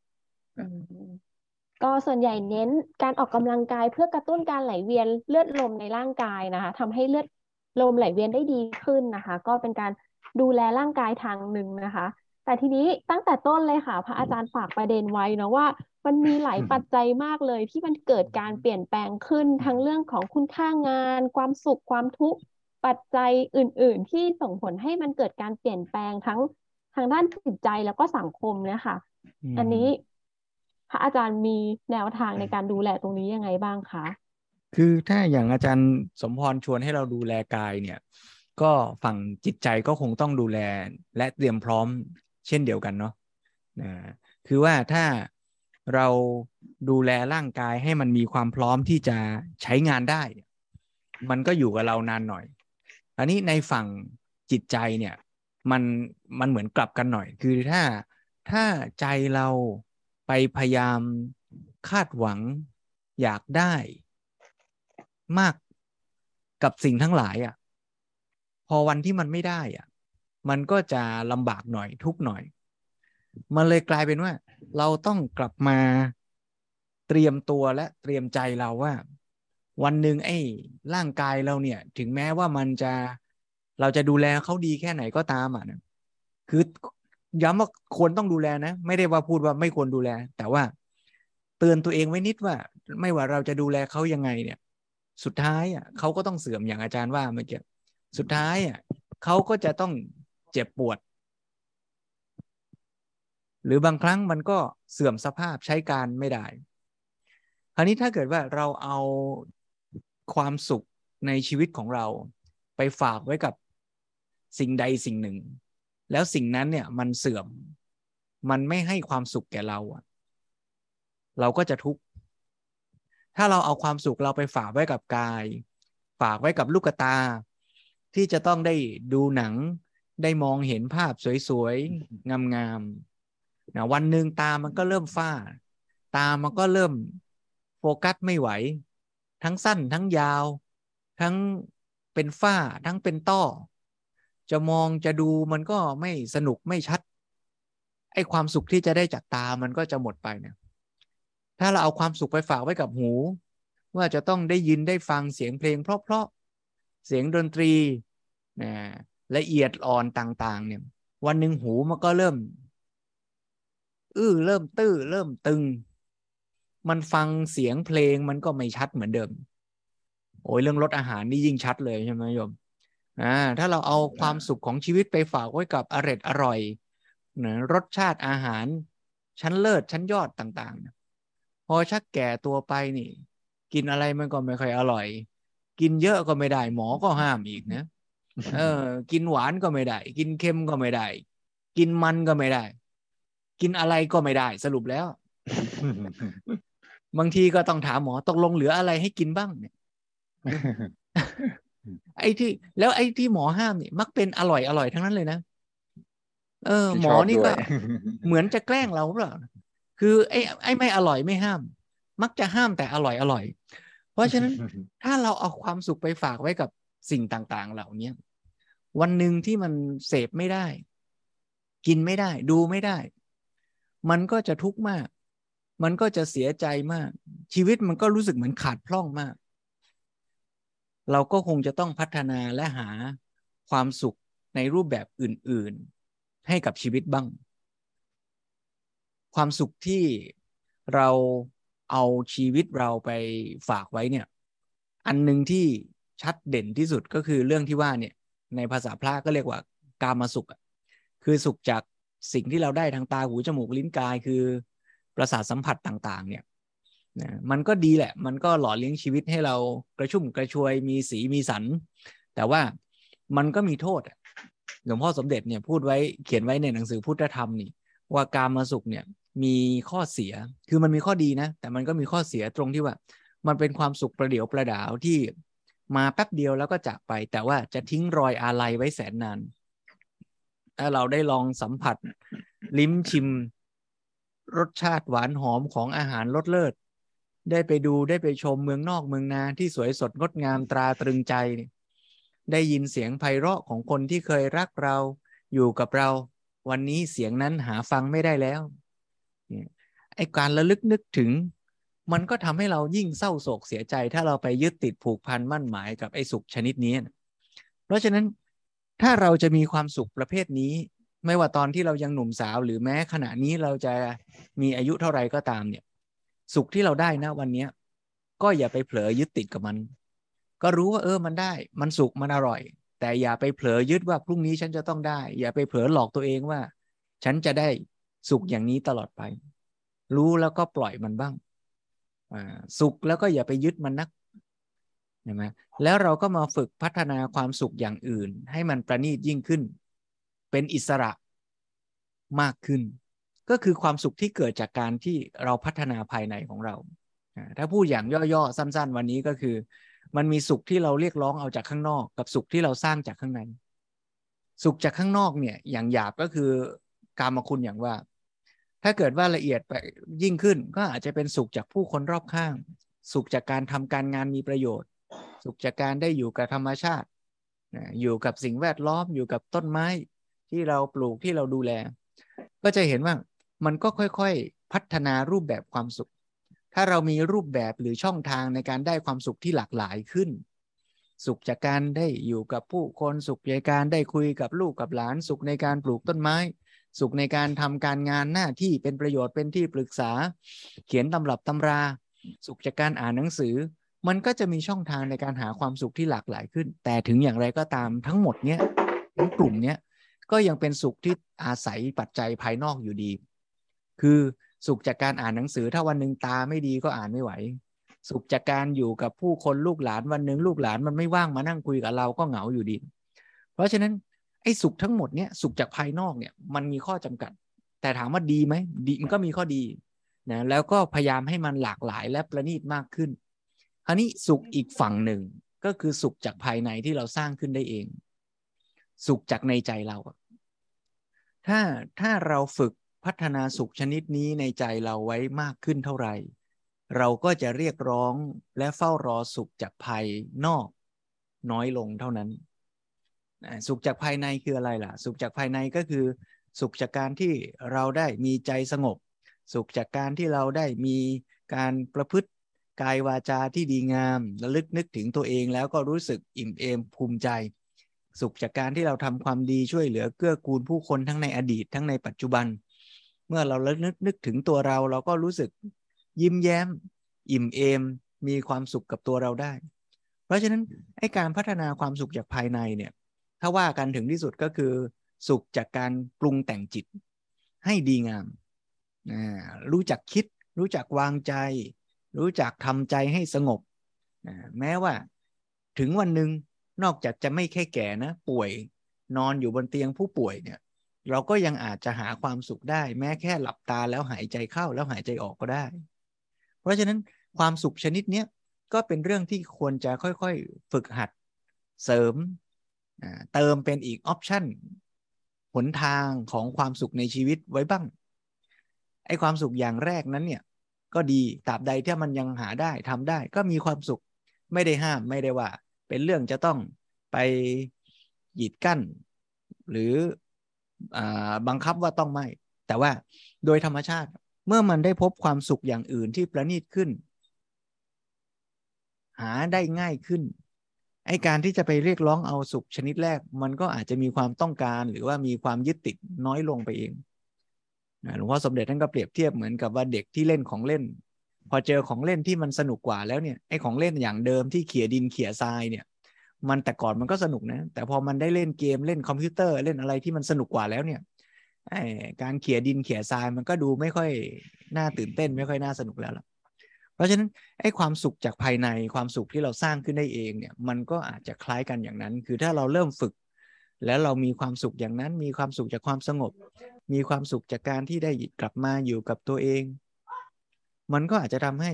S2: ก็ส่วนใหญ่เน้นการออกกำลังกายเพื่อกระตุ้นการไหลเวียนเลือดลมในร่างกายนะคะทำให้เลือดลมไหลเวียนได้ดีขึ้นนะคะ ก็เป็นการดูแลร่างกายทางหนึ่งนะคะ แต่ทีนี้ตั้งแต่ต้นเลยค่ะ พระอาจารย์ฝากประเด็นไว้นะว่า มันมีหลายปัจจัยมากเลย ที่มันเกิดการเปลี่ยนแปลงขึ้นทั้งเรื่องของคุณค่างาน ความสุขความทุกข์ปัจจัยอื่น ๆ ที่ส่งผลให้มันเกิดการเปลี่ยนแปลงทั้งทางด้านจิตใจแล้วก็สังคมเนี่ยค่ะ อันนี้พระอาจารย์มีแนวทางในการดูแลตรงนี้ยังไงบ้างคะ
S4: คือถ้าอย่างอาจารย์สมพรชวนให้เราดูแลกายเนี่ย ก็ฝั่งจิตใจก็คงต้องดูแลและเตรียมพร้อม เช่นเดียวกันเนาะนะคือว่าถ้าเราดูแลร่างกายให้มันมีความพร้อมที่จะใช้งานได้ มันก็อยู่กับเรานานหน่อย อันนี้ในฝั่งจิตใจเนี่ยมันมันเหมือนกลับกันหน่อย คือถ้าถ้าใจเราไปพยายามคาดหวังอยากได้มากกับสิ่งทั้งหลายอะ่ะ พอวันที่มันไม่ได้อะ่ะ มันก็จะลำบากหน่อยทุกหน่อย มันเลยกลายเป็นว่า เราต้องกลับมาเตรียมตัวและเตรียมใจเราว่า วันหนึ่งไอ้ร่างกายเราเนี่ย ถึงแม้ว่ามันจะเราจะดูแลเขาดีแค่ไหนก็ตามอะนะคือย้ำว่าควรต้องดูแลนะ ไม่ได้ว่าพูดว่าไม่ควรดูแล แต่ว่าเตือนตัวเองไว้นิดว่า ไม่ว่าเราจะดูแลเขายังไงเนี่ย สุดท้ายอะเขาก็ต้องเสื่อมอย่างอาจารย์ว่าเมื่อกี้สุดท้ายอะเขาก็จะต้อง เจ็บปวด หรือบางครั้งมันก็เสื่อมสภาพใช้การไม่ได้ คราวนี้ถ้าเกิดว่าเราเอาความสุขในชีวิตของเราไปฝากไว้กับสิ่งใดสิ่งหนึ่ง แล้วสิ่งนั้นเนี่ยมันเสื่อมมันไม่ให้ความสุขแก่เราอะเราก็จะทุกข์ ถ้าเราเอาความสุขเราไปฝากไว้กับกาย ฝากไว้กับลูกตา ที่จะต้องได้ดูหนัง ได้มองเห็นภาพสวยๆ งามๆนะวันหนึ่งตามันก็เริ่มฝ้า ตามันก็เริ่มโฟกัสไม่ไหว ทั้งสั้นทั้งยาว ทั้งเป็นฝ้าทั้งเป็นต้อ จะมองจะดูมันก็ไม่สนุกไม่ชัด ไอ้ความสุขที่จะได้จากตามันก็จะหมดไปเนี่ย ถ้าเราเอาความสุขไปฝากไว้กับหู ว่าจะต้องได้ยินได้ฟังเสียงเพลง เพราะๆเสียงดนตรีนะ ละเอียดอ่อนต่าง ๆ เนี่ย วันหนึ่งหูมันก็เริ่ม อื้อเริ่มตื้อเริ่มตึง มันฟังเสียงเพลงมันก็ไม่ชัดเหมือนเดิม โอ้ยเรื่องรสอาหารนี่ยิ่งชัดเลยใช่ไหมโยมอ่าถ้าเราเอาความสุขของชีวิตไปฝากไว้กับอร่อยอร่อยนะรสชาติอาหาร ชั้นเลิศชั้นยอดต่างๆ พอชักแก่ตัวไปนี่ กินอะไรมันก็ไม่ค่อยอร่อย กินเยอะก็ไม่ได้หมอก็ห้ามอีกนะ เออ กินหวานก็ไม่ได้ กินเค็มก็ไม่ได้ กินมันก็ไม่ได้ กินอะไรก็ไม่ได้ สรุปแล้ว บางทีก็ต้องถามหมอตกลงเหลืออะไรให้กินบ้างเนี่ยไอ้ที่ แล้วไอ้ที่หมอห้ามเนี่ยมักเป็นอร่อยอร่อยทั้งนั้นเลยนะเออ หมอนี่ก็เหมือนจะแกล้งเราเปล่าคือไอ้ไอ้ไม่อร่อยไม่ห้าม มักจะห้ามแต่อร่อยอร่อย เพราะฉะนั้นถ้าเราเอาความสุขไปฝากไว้กับ สิ่งต่างๆ เหล่านี้วันหนึ่งที่มันเสพไม่ได้ กินไม่ได้ ดูไม่ได้ มันก็จะทุกข์มาก มันก็จะเสียใจมาก ชีวิตมันก็รู้สึกเหมือนขาดพร่องมาก เราก็คงจะต้องพัฒนาและหาความสุขในรูปแบบอื่น ๆ ให้กับชีวิตบ้าง ความสุขที่เราเอาชีวิตเราไปฝากไว้เนี่ย อันหนึ่งที่ ชัดเด่นที่สุดก็คือเรื่องที่ว่าเนี่ยในภาษาพระก็เรียกว่ากามาสุขคือสุขจากสิ่งที่เราได้ทางตาหูจมูกลิ้นกายคือประสาทสัมผัสต่างๆ เนี่ยนะมันก็ดีแหละ มันก็หล่อเลี้ยงชีวิตให้เรากระชุ่มกระชวยมีสีมีสัน แต่ว่ามันก็มีโทษหลวงพ่อสมเด็จเนี่ยพูดไว้เขียนไว้ในหนังสือพุทธธรรมนี่ว่าการมาสุขเนี่ยมีข้อเสียคือมันมีข้อดีนะ แต่มันก็มีข้อเสียตรงที่ว่า มันเป็นความสุขประเดี๋ยวประดาวที่ มาแป๊บเดียวแล้วก็จากไป แต่ว่าจะทิ้งรอยอาลัยไว้แสนนาน ถ้าเราได้ลองสัมผัส ลิ้มชิม รสชาติหวานหอมของอาหารรสเลิศ ได้ไปดูได้ไปชมเมืองนอกเมืองนาที่สวยสดงดงามตราตรึงใจ ได้ยินเสียงไพเราะของคนที่เคยรักเราอยู่กับเรา วันนี้เสียงนั้นหาฟังไม่ได้แล้วไอ้การระลึกนึกถึง มันก็ทำให้เรายิ่งเศร้าโศกเสียใจ ถ้าเราไปยึดติดผูกพันมั่นหมายกับไอ้สุขชนิดนี้ เพราะฉะนั้นถ้าเราจะมีความสุขประเภทนี้ ไม่ว่าตอนที่เรายังหนุ่มสาว หรือแม้ขณะนี้เราจะมีอายุเท่าไรก็ตามเนี่ย สุขที่เราได้นะวันนี้ก็อย่าไปเผลอยึดติดกับมัน ก็รู้ว่าเออมันได้ มันสุขมันอร่อย แต่อย่าไปเผลอยึดว่าพรุ่งนี้ฉันจะต้องได้ อย่าไปเผลอหลอกตัวเองว่า ฉันจะได้สุขอย่างนี้ตลอดไป รู้แล้วก็ปล่อยมันบ้าง สุขแล้วก็อย่าไปยึดมันนักใช่ไหมแล้วเราก็มาฝึกพัฒนาความสุขอย่างอื่น ให้มันประณีตยิ่งขึ้น เป็นอิสระมากขึ้น ก็คือความสุขที่เกิดจากการที่เราพัฒนาภายในของเรา ถ้าพูดอย่างย่อๆสั้น ๆ วันนี้ก็คือ มันมีสุขที่เราเรียกร้องเอาจากข้างนอก กับสุขที่เราสร้างจากข้างใน สุขจากข้างนอกเนี่ยอย่างหยาบก็คือการมาคุณอย่างว่า ถ้าเกิดว่าละเอียดไปยิ่งขึ้น ก็อาจจะเป็นสุขจากผู้คนรอบข้าง สุขจากการทำการงานมีประโยชน์ สุขจากการได้อยู่กับธรรมชาติ อยู่กับสิ่งแวดล้อมอยู่กับต้นไม้ที่เราปลูกที่เราดูแล ก็จะเห็นว่ามันก็ค่อยๆพัฒนารูปแบบความสุข ถ้าเรามีรูปแบบหรือช่องทางในการได้ความสุขที่หลากหลายขึ้น สุขจากการได้อยู่กับผู้คนสุขในการได้คุยกับลูกกับหลานสุขในการปลูกต้นไม้ สุขในการทำการงานหน้าที่เป็นประโยชน์เป็นที่ปรึกษา เขียนตำรับตำรา สุขจากการอ่านหนังสือ มันก็จะมีช่องทางในการหาความสุขที่หลากหลายขึ้น แต่ถึงอย่างไรก็ตามทั้งหมดเนี้ยทั้งกลุ่มเนี้ยก็ยังเป็นสุขที่อาศัยปัจจัยภายนอกอยู่ดี คือสุขจากการอ่านหนังสือ ถ้าวันหนึ่งตาไม่ดีก็อ่านไม่ไหว สุขจากการอยู่กับผู้คนลูกหลานวันหนึ่งลูกหลานมันไม่ว่างมานั่งคุยกับเราก็เหงาอยู่ดี เพราะฉะนั้น ไอ้สุขทั้งหมดเนี่ยสุขจากภายนอกเนี่ยมันมีข้อจำกัด แต่ถามว่าดีไหมดีมันก็มีข้อดีนะแล้วก็พยายามให้มันหลากหลายและประณีตมากขึ้น คราวนี้สุขอีกฝั่งหนึ่งก็คือสุขจากภายในที่เราสร้างขึ้นได้เอง สุขจากในใจเราถ้าถ้าเราฝึกพัฒนาสุขชนิดนี้ในใจเราไว้มากขึ้นเท่าไหร่ เราก็จะเรียกร้องและเฝ้ารอสุขจากภายนอก น้อยลงเท่านั้น สุขจากภายในคืออะไรล่ะ สุขจากภายในก็คือ สุขจากการที่เราได้มีใจสงบ สุขจากการที่เราได้มีการประพฤติกายวาจาที่ดีงามระลึกนึกถึงตัวเองแล้วก็รู้สึกอิ่มเอมภูมิใจ สุขจากการที่เราทำความดีช่วยเหลือเกื้อกูลผู้คนทั้งในอดีตทั้งในปัจจุบัน เมื่อเราระลึกนึกถึงตัวเราเราก็รู้สึกยิ้มแย้ม อิ่มเอม มีความสุขกับตัวเราได้ เพราะฉะนั้นไอ้การพัฒนาความสุขจากภายในเนี่ย ถ้าว่ากันถึงที่สุดก็คือสุขจากการปรุงแต่งจิตให้ดีงามรู้จักคิด รู้จักวางใจ รู้จักทำใจให้สงบนะแม้ว่าถึงวันหนึ่งนอกจากจะไม่แค่แก่นะ ป่วยนอนอยู่บนเตียงผู้ป่วยเนี่ย เราก็ยังอาจจะหาความสุขได้ แม้แค่หลับตาแล้วหายใจเข้าแล้วหายใจออกก็ได้ เพราะฉะนั้นความสุขชนิดนี้ก็เป็นเรื่องที่ควรจะค่อยๆ ฝึกหัด เสริม เติมเป็นอีกออปชันหนทางของความสุขในชีวิตไว้บ้าง ไอ้ความสุขอย่างแรกนั้นเนี่ย ก็ดีตราบใดที่มันยังหาได้ทำได้ ก็มีความสุขไม่ได้ห้ามไม่ได้ว่า เป็นเรื่องจะต้องไปหยีดกั้น หรืออบังคับว่าต้องไม่ แต่ว่าโดยธรรมชาติเมื่อมันได้พบความสุขอย่างอื่นที่ประณีตขึ้น หาได้ง่ายขึ้น ไอการที่จะไปเรียกร้องเอาสุขชนิดแรก มันก็อาจจะมีความต้องการหรือว่ามีความยึดติดน้อยลงไปเองหลวงพ่อสมเด็จท่านก็เปรียบเทียบเหมือนกับว่าเด็กที่เล่นของเล่น พอเจอของเล่นที่มันสนุกกว่าแล้วเนี่ยไอของเล่นอย่างเดิมที่เขี่ยดินเขี่ยทรายเนี่ยมันแต่ก่อนมันก็สนุกนะ แต่พอมันได้เล่นเกมเล่นคอมพิวเตอร์เล่นอะไรที่มันสนุกกว่าแล้วเนี่ยการเขี่ยดินเขี่ยทรายมันก็ดูไม่ค่อยน่าตื่นเต้นไม่ค่อยน่าสนุกแล้วล่ะ ราะฉะนั้นไอ้ความสุขจากภายในความสุขที่เราสร้างขึ้นได้เองเนี่ยมันก็อาจจะคล้ายกันอย่างนั้น คือถ้าเราเริ่มฝึก แล้วเรามีความสุขอย่างนั้น มีความสุขจากความสงบ มีความสุขจากการที่ได้กลับมาอยู่กับตัวเอง มันก็อาจจะทำให้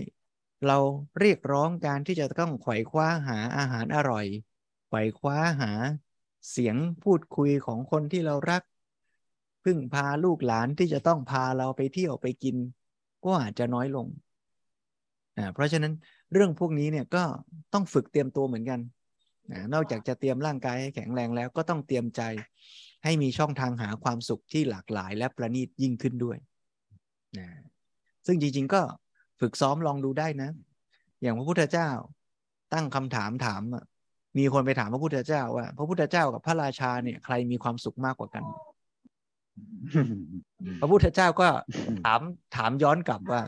S4: เราเรียกร้องการที่จะต้องไขว่คว้าหาอาหารอร่อยไขว่คว้าหาเสียงพูดคุยของคนที่เรารัก พึ่งพาลูกหลานที่จะต้องพาเราไปเที่ยวไปกิน ก็อาจจะน้อยลง อ่าเพราะฉะนั้นเรื่องพวกนี้เนี่ยก็ต้องฝึกเตรียมตัวเหมือนกันนะนอกจากจะเตรียมร่างกายให้แข็งแรงแล้วก็ต้องเตรียมใจให้มีช่องทางหาความสุขที่หลากหลายและประณีตยิ่งขึ้นด้วยนะซึ่งจริง ๆ ก็ฝึกซ้อมลองดูได้นะ อย่างพระพุทธเจ้าตั้งคำถามถามมีคนไปถามพระพุทธเจ้าว่าพระพุทธเจ้ากับพระราชาเนี่ยใครมีความสุขมากกว่ากัน พระพุทธเจ้าก็ถามถามย้อนกลับว่า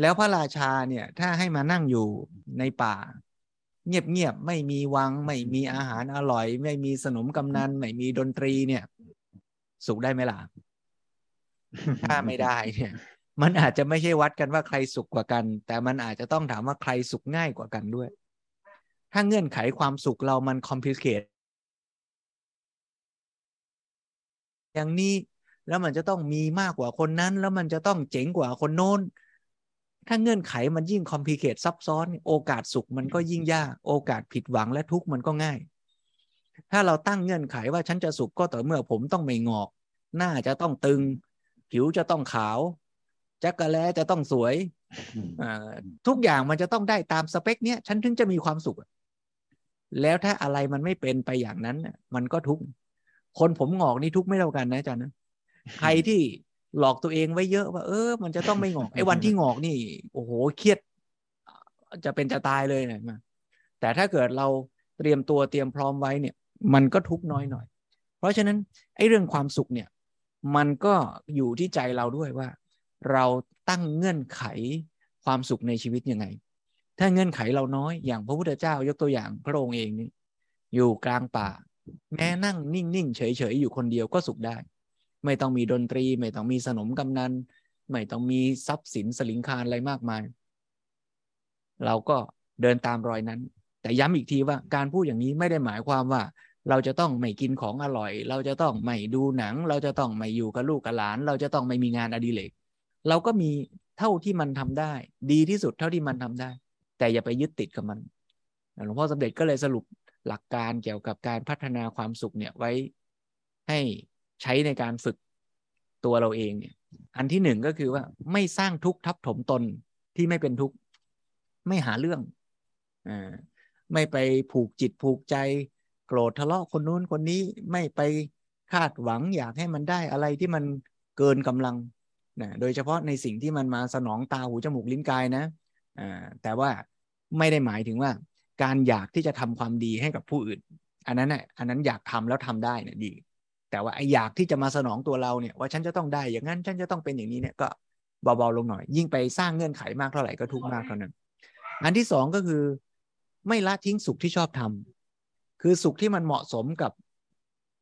S4: แล้วพระราชาเนี่ย ถ้าให้มานั่งอยู่ในป่า เงียบๆไม่มีวัง ไม่มีอาหารอร่อย ไม่มีสนมกำนันไม่มีดนตรีเนี่ย สุขได้ไหมล่ะถ้าไม่ได้เนี่ย มันอาจจะไม่ใช่วัดกันว่าใครสุขกว่ากัน แต่มันอาจจะต้องถามว่าใครสุขง่ายกว่ากันด้วย ถ้าเงื่อนไขความสุขเรามันคอมพลิเคทอย่างนี้แล้วมันจะต้องมีมากกว่าคนนั้น แล้วมันจะต้องเจ๋งกว่าคนโน้น ถ้าเงื่อนไขมันยิ่งคอมพลีเคทซับซ้อน โอกาสสุขมันก็ยิ่งยาก โอกาสผิดหวังและทุกข์มันก็ง่าย ถ้าเราตั้งเงื่อนไขว่าฉันจะสุขก็ต่อเมื่อผมต้องไม่งอก หน้าจะต้องตึง ผิวจะต้องขาว จักระแลจะต้องสวยทุกอย่างมันจะต้องได้ตามสเปคเนี้ยฉันถึงจะมีความสุข แล้วถ้าอะไรมันไม่เป็นไปอย่างนั้นมันก็ทุกข์คนผมงอกนี่ทุกข์ไม่เท่ากันนะอาจารย์นะใครที่ หลอกตัวเองไว้เยอะว่า เออ มันจะต้องไม่งอกไอ้วันที่งอกนี่ โอ้โหเครียด จะเป็นจะตายเลยเนี่ยมาแต่ถ้าเกิดเราเตรียมตัวเตรียมพร้อมไว้เนี่ย มันก็ทุกน้อยหน่อย เพราะฉะนั้นไอ้เรื่องความสุขเนี่ย มันก็อยู่ที่ใจเราด้วยว่า เราตั้งเงื่อนไขความสุขในชีวิตยังไง ถ้าเงื่อนไขเราน้อยอย่างพระพุทธเจ้ายกตัวอย่างพระองค์เองนี่อยู่กลางป่า แม้นั่งนิ่งๆเฉยๆอยู่คนเดียวก็สุขได้ ไม่ต้องมีดนตรี ไม่ต้องมีสนมกำนันไม่ต้องมีทรัพย์สินสลิงคารอะไรมากมาย เราก็เดินตามรอยนั้น แต่ย้ำอีกทีว่าการพูดอย่างนี้ไม่ได้หมายความว่า เราจะต้องไม่กินของอร่อย เราจะต้องไม่ดูหนัง เราจะต้องไม่อยู่กับลูกกับหลาน เราจะต้องไม่มีงานอดิเรกเราก็มีเท่าที่มันทำได้ ดีที่สุดเท่าที่มันทำได้ แต่อย่าไปยึดติดกับมันหลวงพ่อสมเด็จก็เลยสรุปหลักการเกี่ยวกับการพัฒนาความสุขเนี่ยไว้ให้ ใช้ในการฝึกตัวเราเองเนี่ย อันที่หนึ่งก็คือว่าไม่สร้างทุกข์ทับถมตนที่ไม่เป็นทุกข์ไม่หาเรื่องอ่าไม่ไปผูกจิตผูกใจ โกรธทะเลาะคนนู้นคนนี้ไม่ไปคาดหวังอยากให้มันได้อะไรที่มันเกินกำลังนะโดยเฉพาะในสิ่งที่มันมาสนองตาหูจมูกลิ้นกายนะอ่าแต่ว่าไม่ได้หมายถึงว่า การอยากที่จะทำความดีให้กับผู้อื่น อันนั้นน่ะอันนั้นอยากทำแล้วทำได้เนี่ยดี แต่ว่าไอ้อยากที่จะมาสนองตัวเราเนี่ยว่าฉันจะต้องได้อย่างนั้นฉันจะต้องเป็นอย่างนี้เนี่ยก็เบาๆลงหน่อย ยิ่งไปสร้างเงื่อนไขมากเท่าไหร่ก็ทุกมากเท่านั้น อันที่สองก็คือไม่ละทิ้งสุขที่ชอบทำคือสุขที่มันเหมาะสมกับ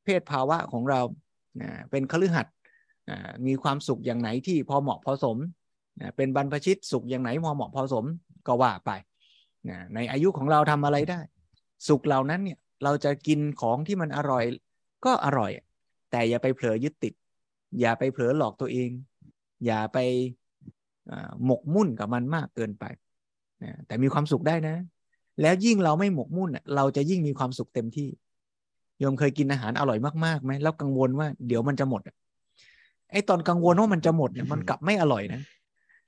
S4: เพศภาวะของเราเป็นคฤหัสถ์มีความสุขอย่างไหนที่พอเหมาะพอสม เป็นบรรพชิตสุขอย่างไหนพอเหมาะพอสมก็ว่าไป ในอายุของเราทำอะไรได้ สุขเหล่านั้นเนี่ยเราจะกินของที่มันอร่อย ก็อร่อย แต่อย่าไปเผลอยึดติด อย่าไปเผลอหลอกตัวเอง อย่าไปหมกมุ่นกับมันมากเกินไปแต่มีความสุขได้นะ แล้วยิ่งเราไม่หมกมุ่นเราจะยิ่งมีความสุขเต็มที่โยมเคยกินอาหารอร่อยมากๆไหมแล้วกังวลว่าเดี๋ยวมันจะหมดไอ้ตอนกังวลว่ามันจะหมดเนี่ยมันกลับไม่อร่อยนะ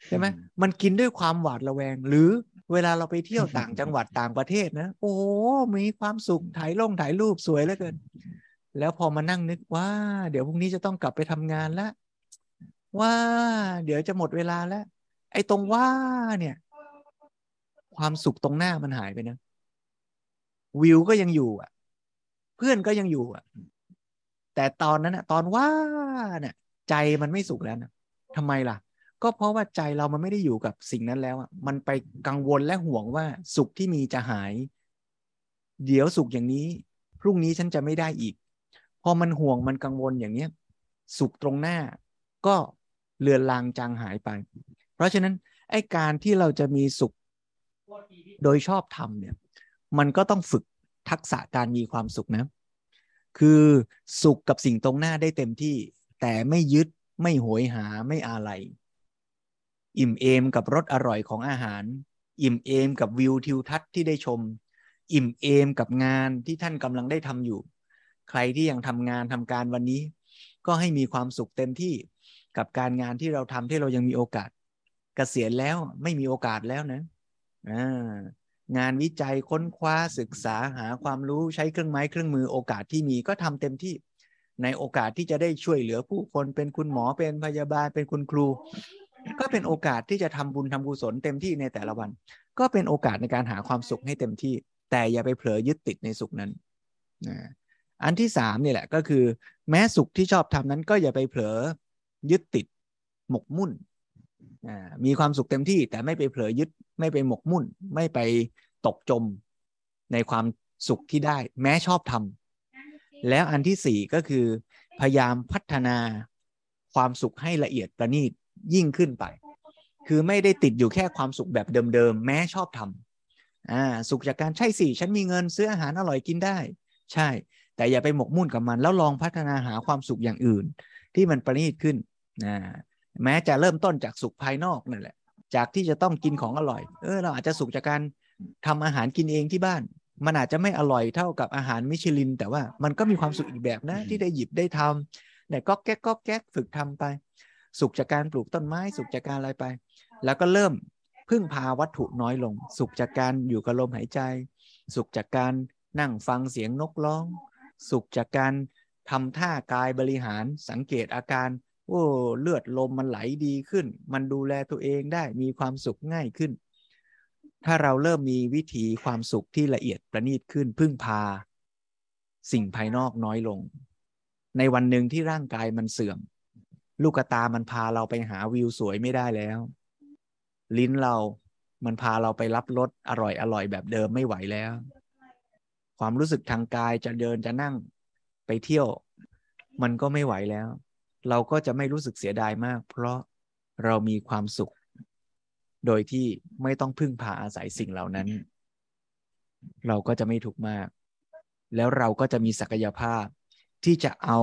S4: ใช่ไหมมันกินด้วยความหวาดระแวง หรือเวลาเราไปเที่ยวต่างจังหวัดต่างประเทศนะ โอ้มีความสุขถ่ายลงถ่ายรูปสวยเหลือเกิน แล้วพอมานั่งนึกว่า เดี๋ยวพรุ่งนี้จะต้องกลับไปทำงานแล้วว่า เดี๋ยวจะหมดเวลาแล้ว ไอ้ตรงว่าเนี่ย ความสุขตรงหน้ามันหายไปนะ วิวก็ยังอยู่อะ เพื่อนก็ยังอยู่อะ แต่ตอนนั้นอะตอนว่าเนี่ยใจมันไม่สุขแล้วนะทำไมล่ะ ก็เพราะว่าใจเรามันไม่ได้อยู่กับสิ่งนั้นแล้วอะมันไปกังวลและห่วงว่าสุขที่มีจะหาย เดี๋ยวสุขอย่างนี้ พรุ่งนี้ฉันจะไม่ได้อีก พอมันห่วงมันกังวลอย่างเนี้ยสุขตรงหน้าก็เลือนลางจางหายไป เพราะฉะนั้นไอ้การที่เราจะมีสุขโดยชอบทำเนี่ย มันก็ต้องฝึกทักษะการมีความสุขนะ คือสุขกับสิ่งตรงหน้าได้เต็มที่ แต่ไม่ยึดไม่โหยหาไม่อะไร อิ่มเอมกับรสอร่อยของอาหาร อิ่มเอมกับวิวทิวทัศน์ที่ได้ชม อิ่มเอมกับงานที่ท่านกำลังได้ทำอยู่ ใครที่ยังทำงานทำการวันนี้ ก็ให้มีความสุขเต็มที่กับการงานที่เราทำที่เรายังมีโอกาสกเกษียณแล้วไม่มีโอกาสแล้วนะงานวิจัยค้นคว้าศึกษาหาความรู้ใช้เครื่องไม้เครื่องมือโอกาสที่มีก็ทำเต็มที่ในโอกาสที่จะได้ช่วยเหลือผู้คนเป็นคุณหมอเป็นพยาบาลเป็นคุณครู ก็เป็นโอกาสที่จะทำบุญทำกุศลเต็มที่ในแต่ละวัน ก็เป็นโอกาสในการหาความสุขให้เต็มที่ แต่อย่าไปเผลอยึดติดในสุขนั้นนะ อันที่สามนี่แหละก็คือ แม้สุขที่ชอบทำนั้นก็อย่าไปเผลอยึดติดหมกมุ่นมีความสุขเต็มที่แต่ไม่ไปเผลอยึดไม่ไปหมกมุ่น ไม่ไปตกจมในความสุขที่ได้ แม้ชอบทำแล้วอันที่สี่ก็คือ พยายามพัฒนาความสุขให้ละเอียดประณีตยิ่งขึ้นไป คือไม่ได้ติดอยู่แค่ความสุขแบบเดิมๆ แม้ชอบทำสุขจากการใช่สิฉันมีเงินซื้ออาหารอร่อยกินได้ ใช่ แต่อย่าไปหมกมุ่นกับมัน แล้วลองพัฒนาหาความสุขอย่างอื่น ที่มันประณีตขึ้นนะแม้จะเริ่มต้นจากสุขภายนอกนั่นแหละ จากที่จะต้องกินของอร่อย เออเราอาจจะสุขจากการทำอาหารกินเองที่บ้าน มันอาจจะไม่อร่อยเท่ากับอาหารมิชลิน แต่ว่ามันก็มีความสุขอีกแบบนะที่ได้หยิบได้ทำเนี่ยก็แก๊กก็แก๊กฝึกทำไป สุขจากการปลูกต้นไม้ สุขจากการอะไรไป แล้วก็เริ่มพึ่งพาวัตถุน้อยลง สุขจากการอยู่กับลมหายใจ สุขจากการนั่งฟังเสียงนกร้อง สุขจากการทำท่ากายบริหารสังเกตอาการโอ้เลือดลมมันไหลดีขึ้น มันดูแลตัวเองได้มีความสุขง่ายขึ้น ถ้าเราเริ่มมีวิธีความสุขที่ละเอียดประณีตขึ้นพึ่งพา สิ่งภายนอกน้อยลง ในวันหนึ่งที่ร่างกายมันเสื่อม ลูกตามันพาเราไปหาวิวสวยไม่ได้แล้ว ลิ้นเรามันพาเราไปรับรสอร่อยอร่อยแบบเดิมไม่ไหวแล้ว ความรู้สึกทางกายจะเดินจะนั่งไปเที่ยว มันก็ไม่ไหวแล้ว เราก็จะไม่รู้สึกเสียดายมาก เพราะเรามีความสุข โดยที่ไม่ต้องพึ่งพาอาศัยสิ่งเหล่านั้น เราก็จะไม่ทุกข์มาก แล้วเราก็จะมีศักยภาพที่จะเอา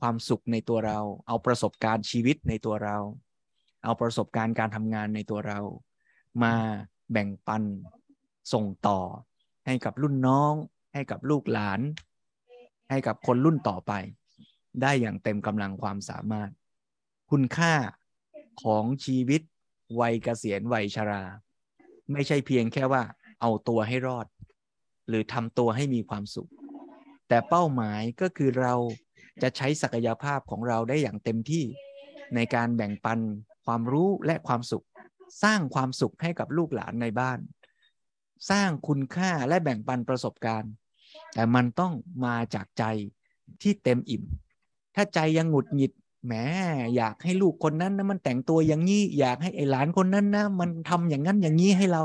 S4: ความสุขในตัวเรา เอาประสบการณ์ชีวิตในตัวเรา เอาประสบการณ์การทำงานในตัวเรา มาแบ่งปันส่งต่อให้กับรุ่นน้อง ให้กับลูกหลาน ให้กับคนรุ่นต่อไป ได้อย่างเต็มกำลังความสามารถ คุณค่าของชีวิต วัยเกษียณวัยชรา ไม่ใช่เพียงแค่ว่า เอาตัวให้รอด หรือทำตัวให้มีความสุข แต่เป้าหมายก็คือเราจะใช้ศักยภาพของเราได้อย่างเต็มที่ในการแบ่งปันความรู้และความสุข สร้างความสุขให้กับลูกหลานในบ้าน สร้างคุณค่าและแบ่งปันประสบการณ์ แต่มันต้องมาจากใจที่เต็มอิ่ม ถ้าใจยังหงุดหงิดแหมอยากให้ลูกคนนั้นนะมันแต่งตัวอย่างนี้อยากให้ไอ้หลานคนนั้นนะมันทำอย่างนั้นอย่างนี้ให้เรา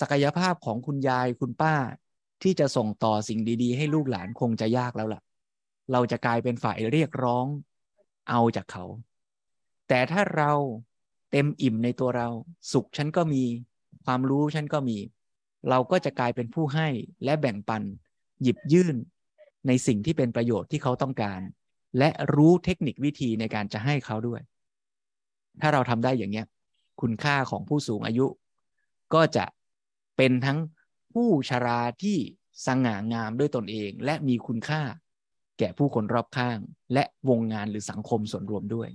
S4: ศักยภาพของคุณยายคุณป้า ที่จะส่งต่อสิ่งดี ๆ ให้ลูกหลานคงจะยากแล้วล่ะ เราจะกลายเป็นฝ่ายเรียกร้อง เอาจากเขา แต่ถ้าเราเต็มอิ่มในตัวเรา สุขฉันก็มี ความรู้ฉันก็มี เราก็จะกลายเป็นผู้ให้และแบ่งปัน หยิบยื่น ในสิ่งที่เป็นประโยชน์ที่เขาต้องการ และรู้เทคนิควิธีในการจะให้เขาด้วย ถ้าเราทำได้อย่างเนี้ย คุณค่าของผู้สูงอายุ ก็จะเป็นทั้งผู้ชราที่สง่างามด้วยตนเอง และมีคุณค่า แก่ผู้คนรอบข้าง และวงงานหรือสังคมส่วนรวมด้วย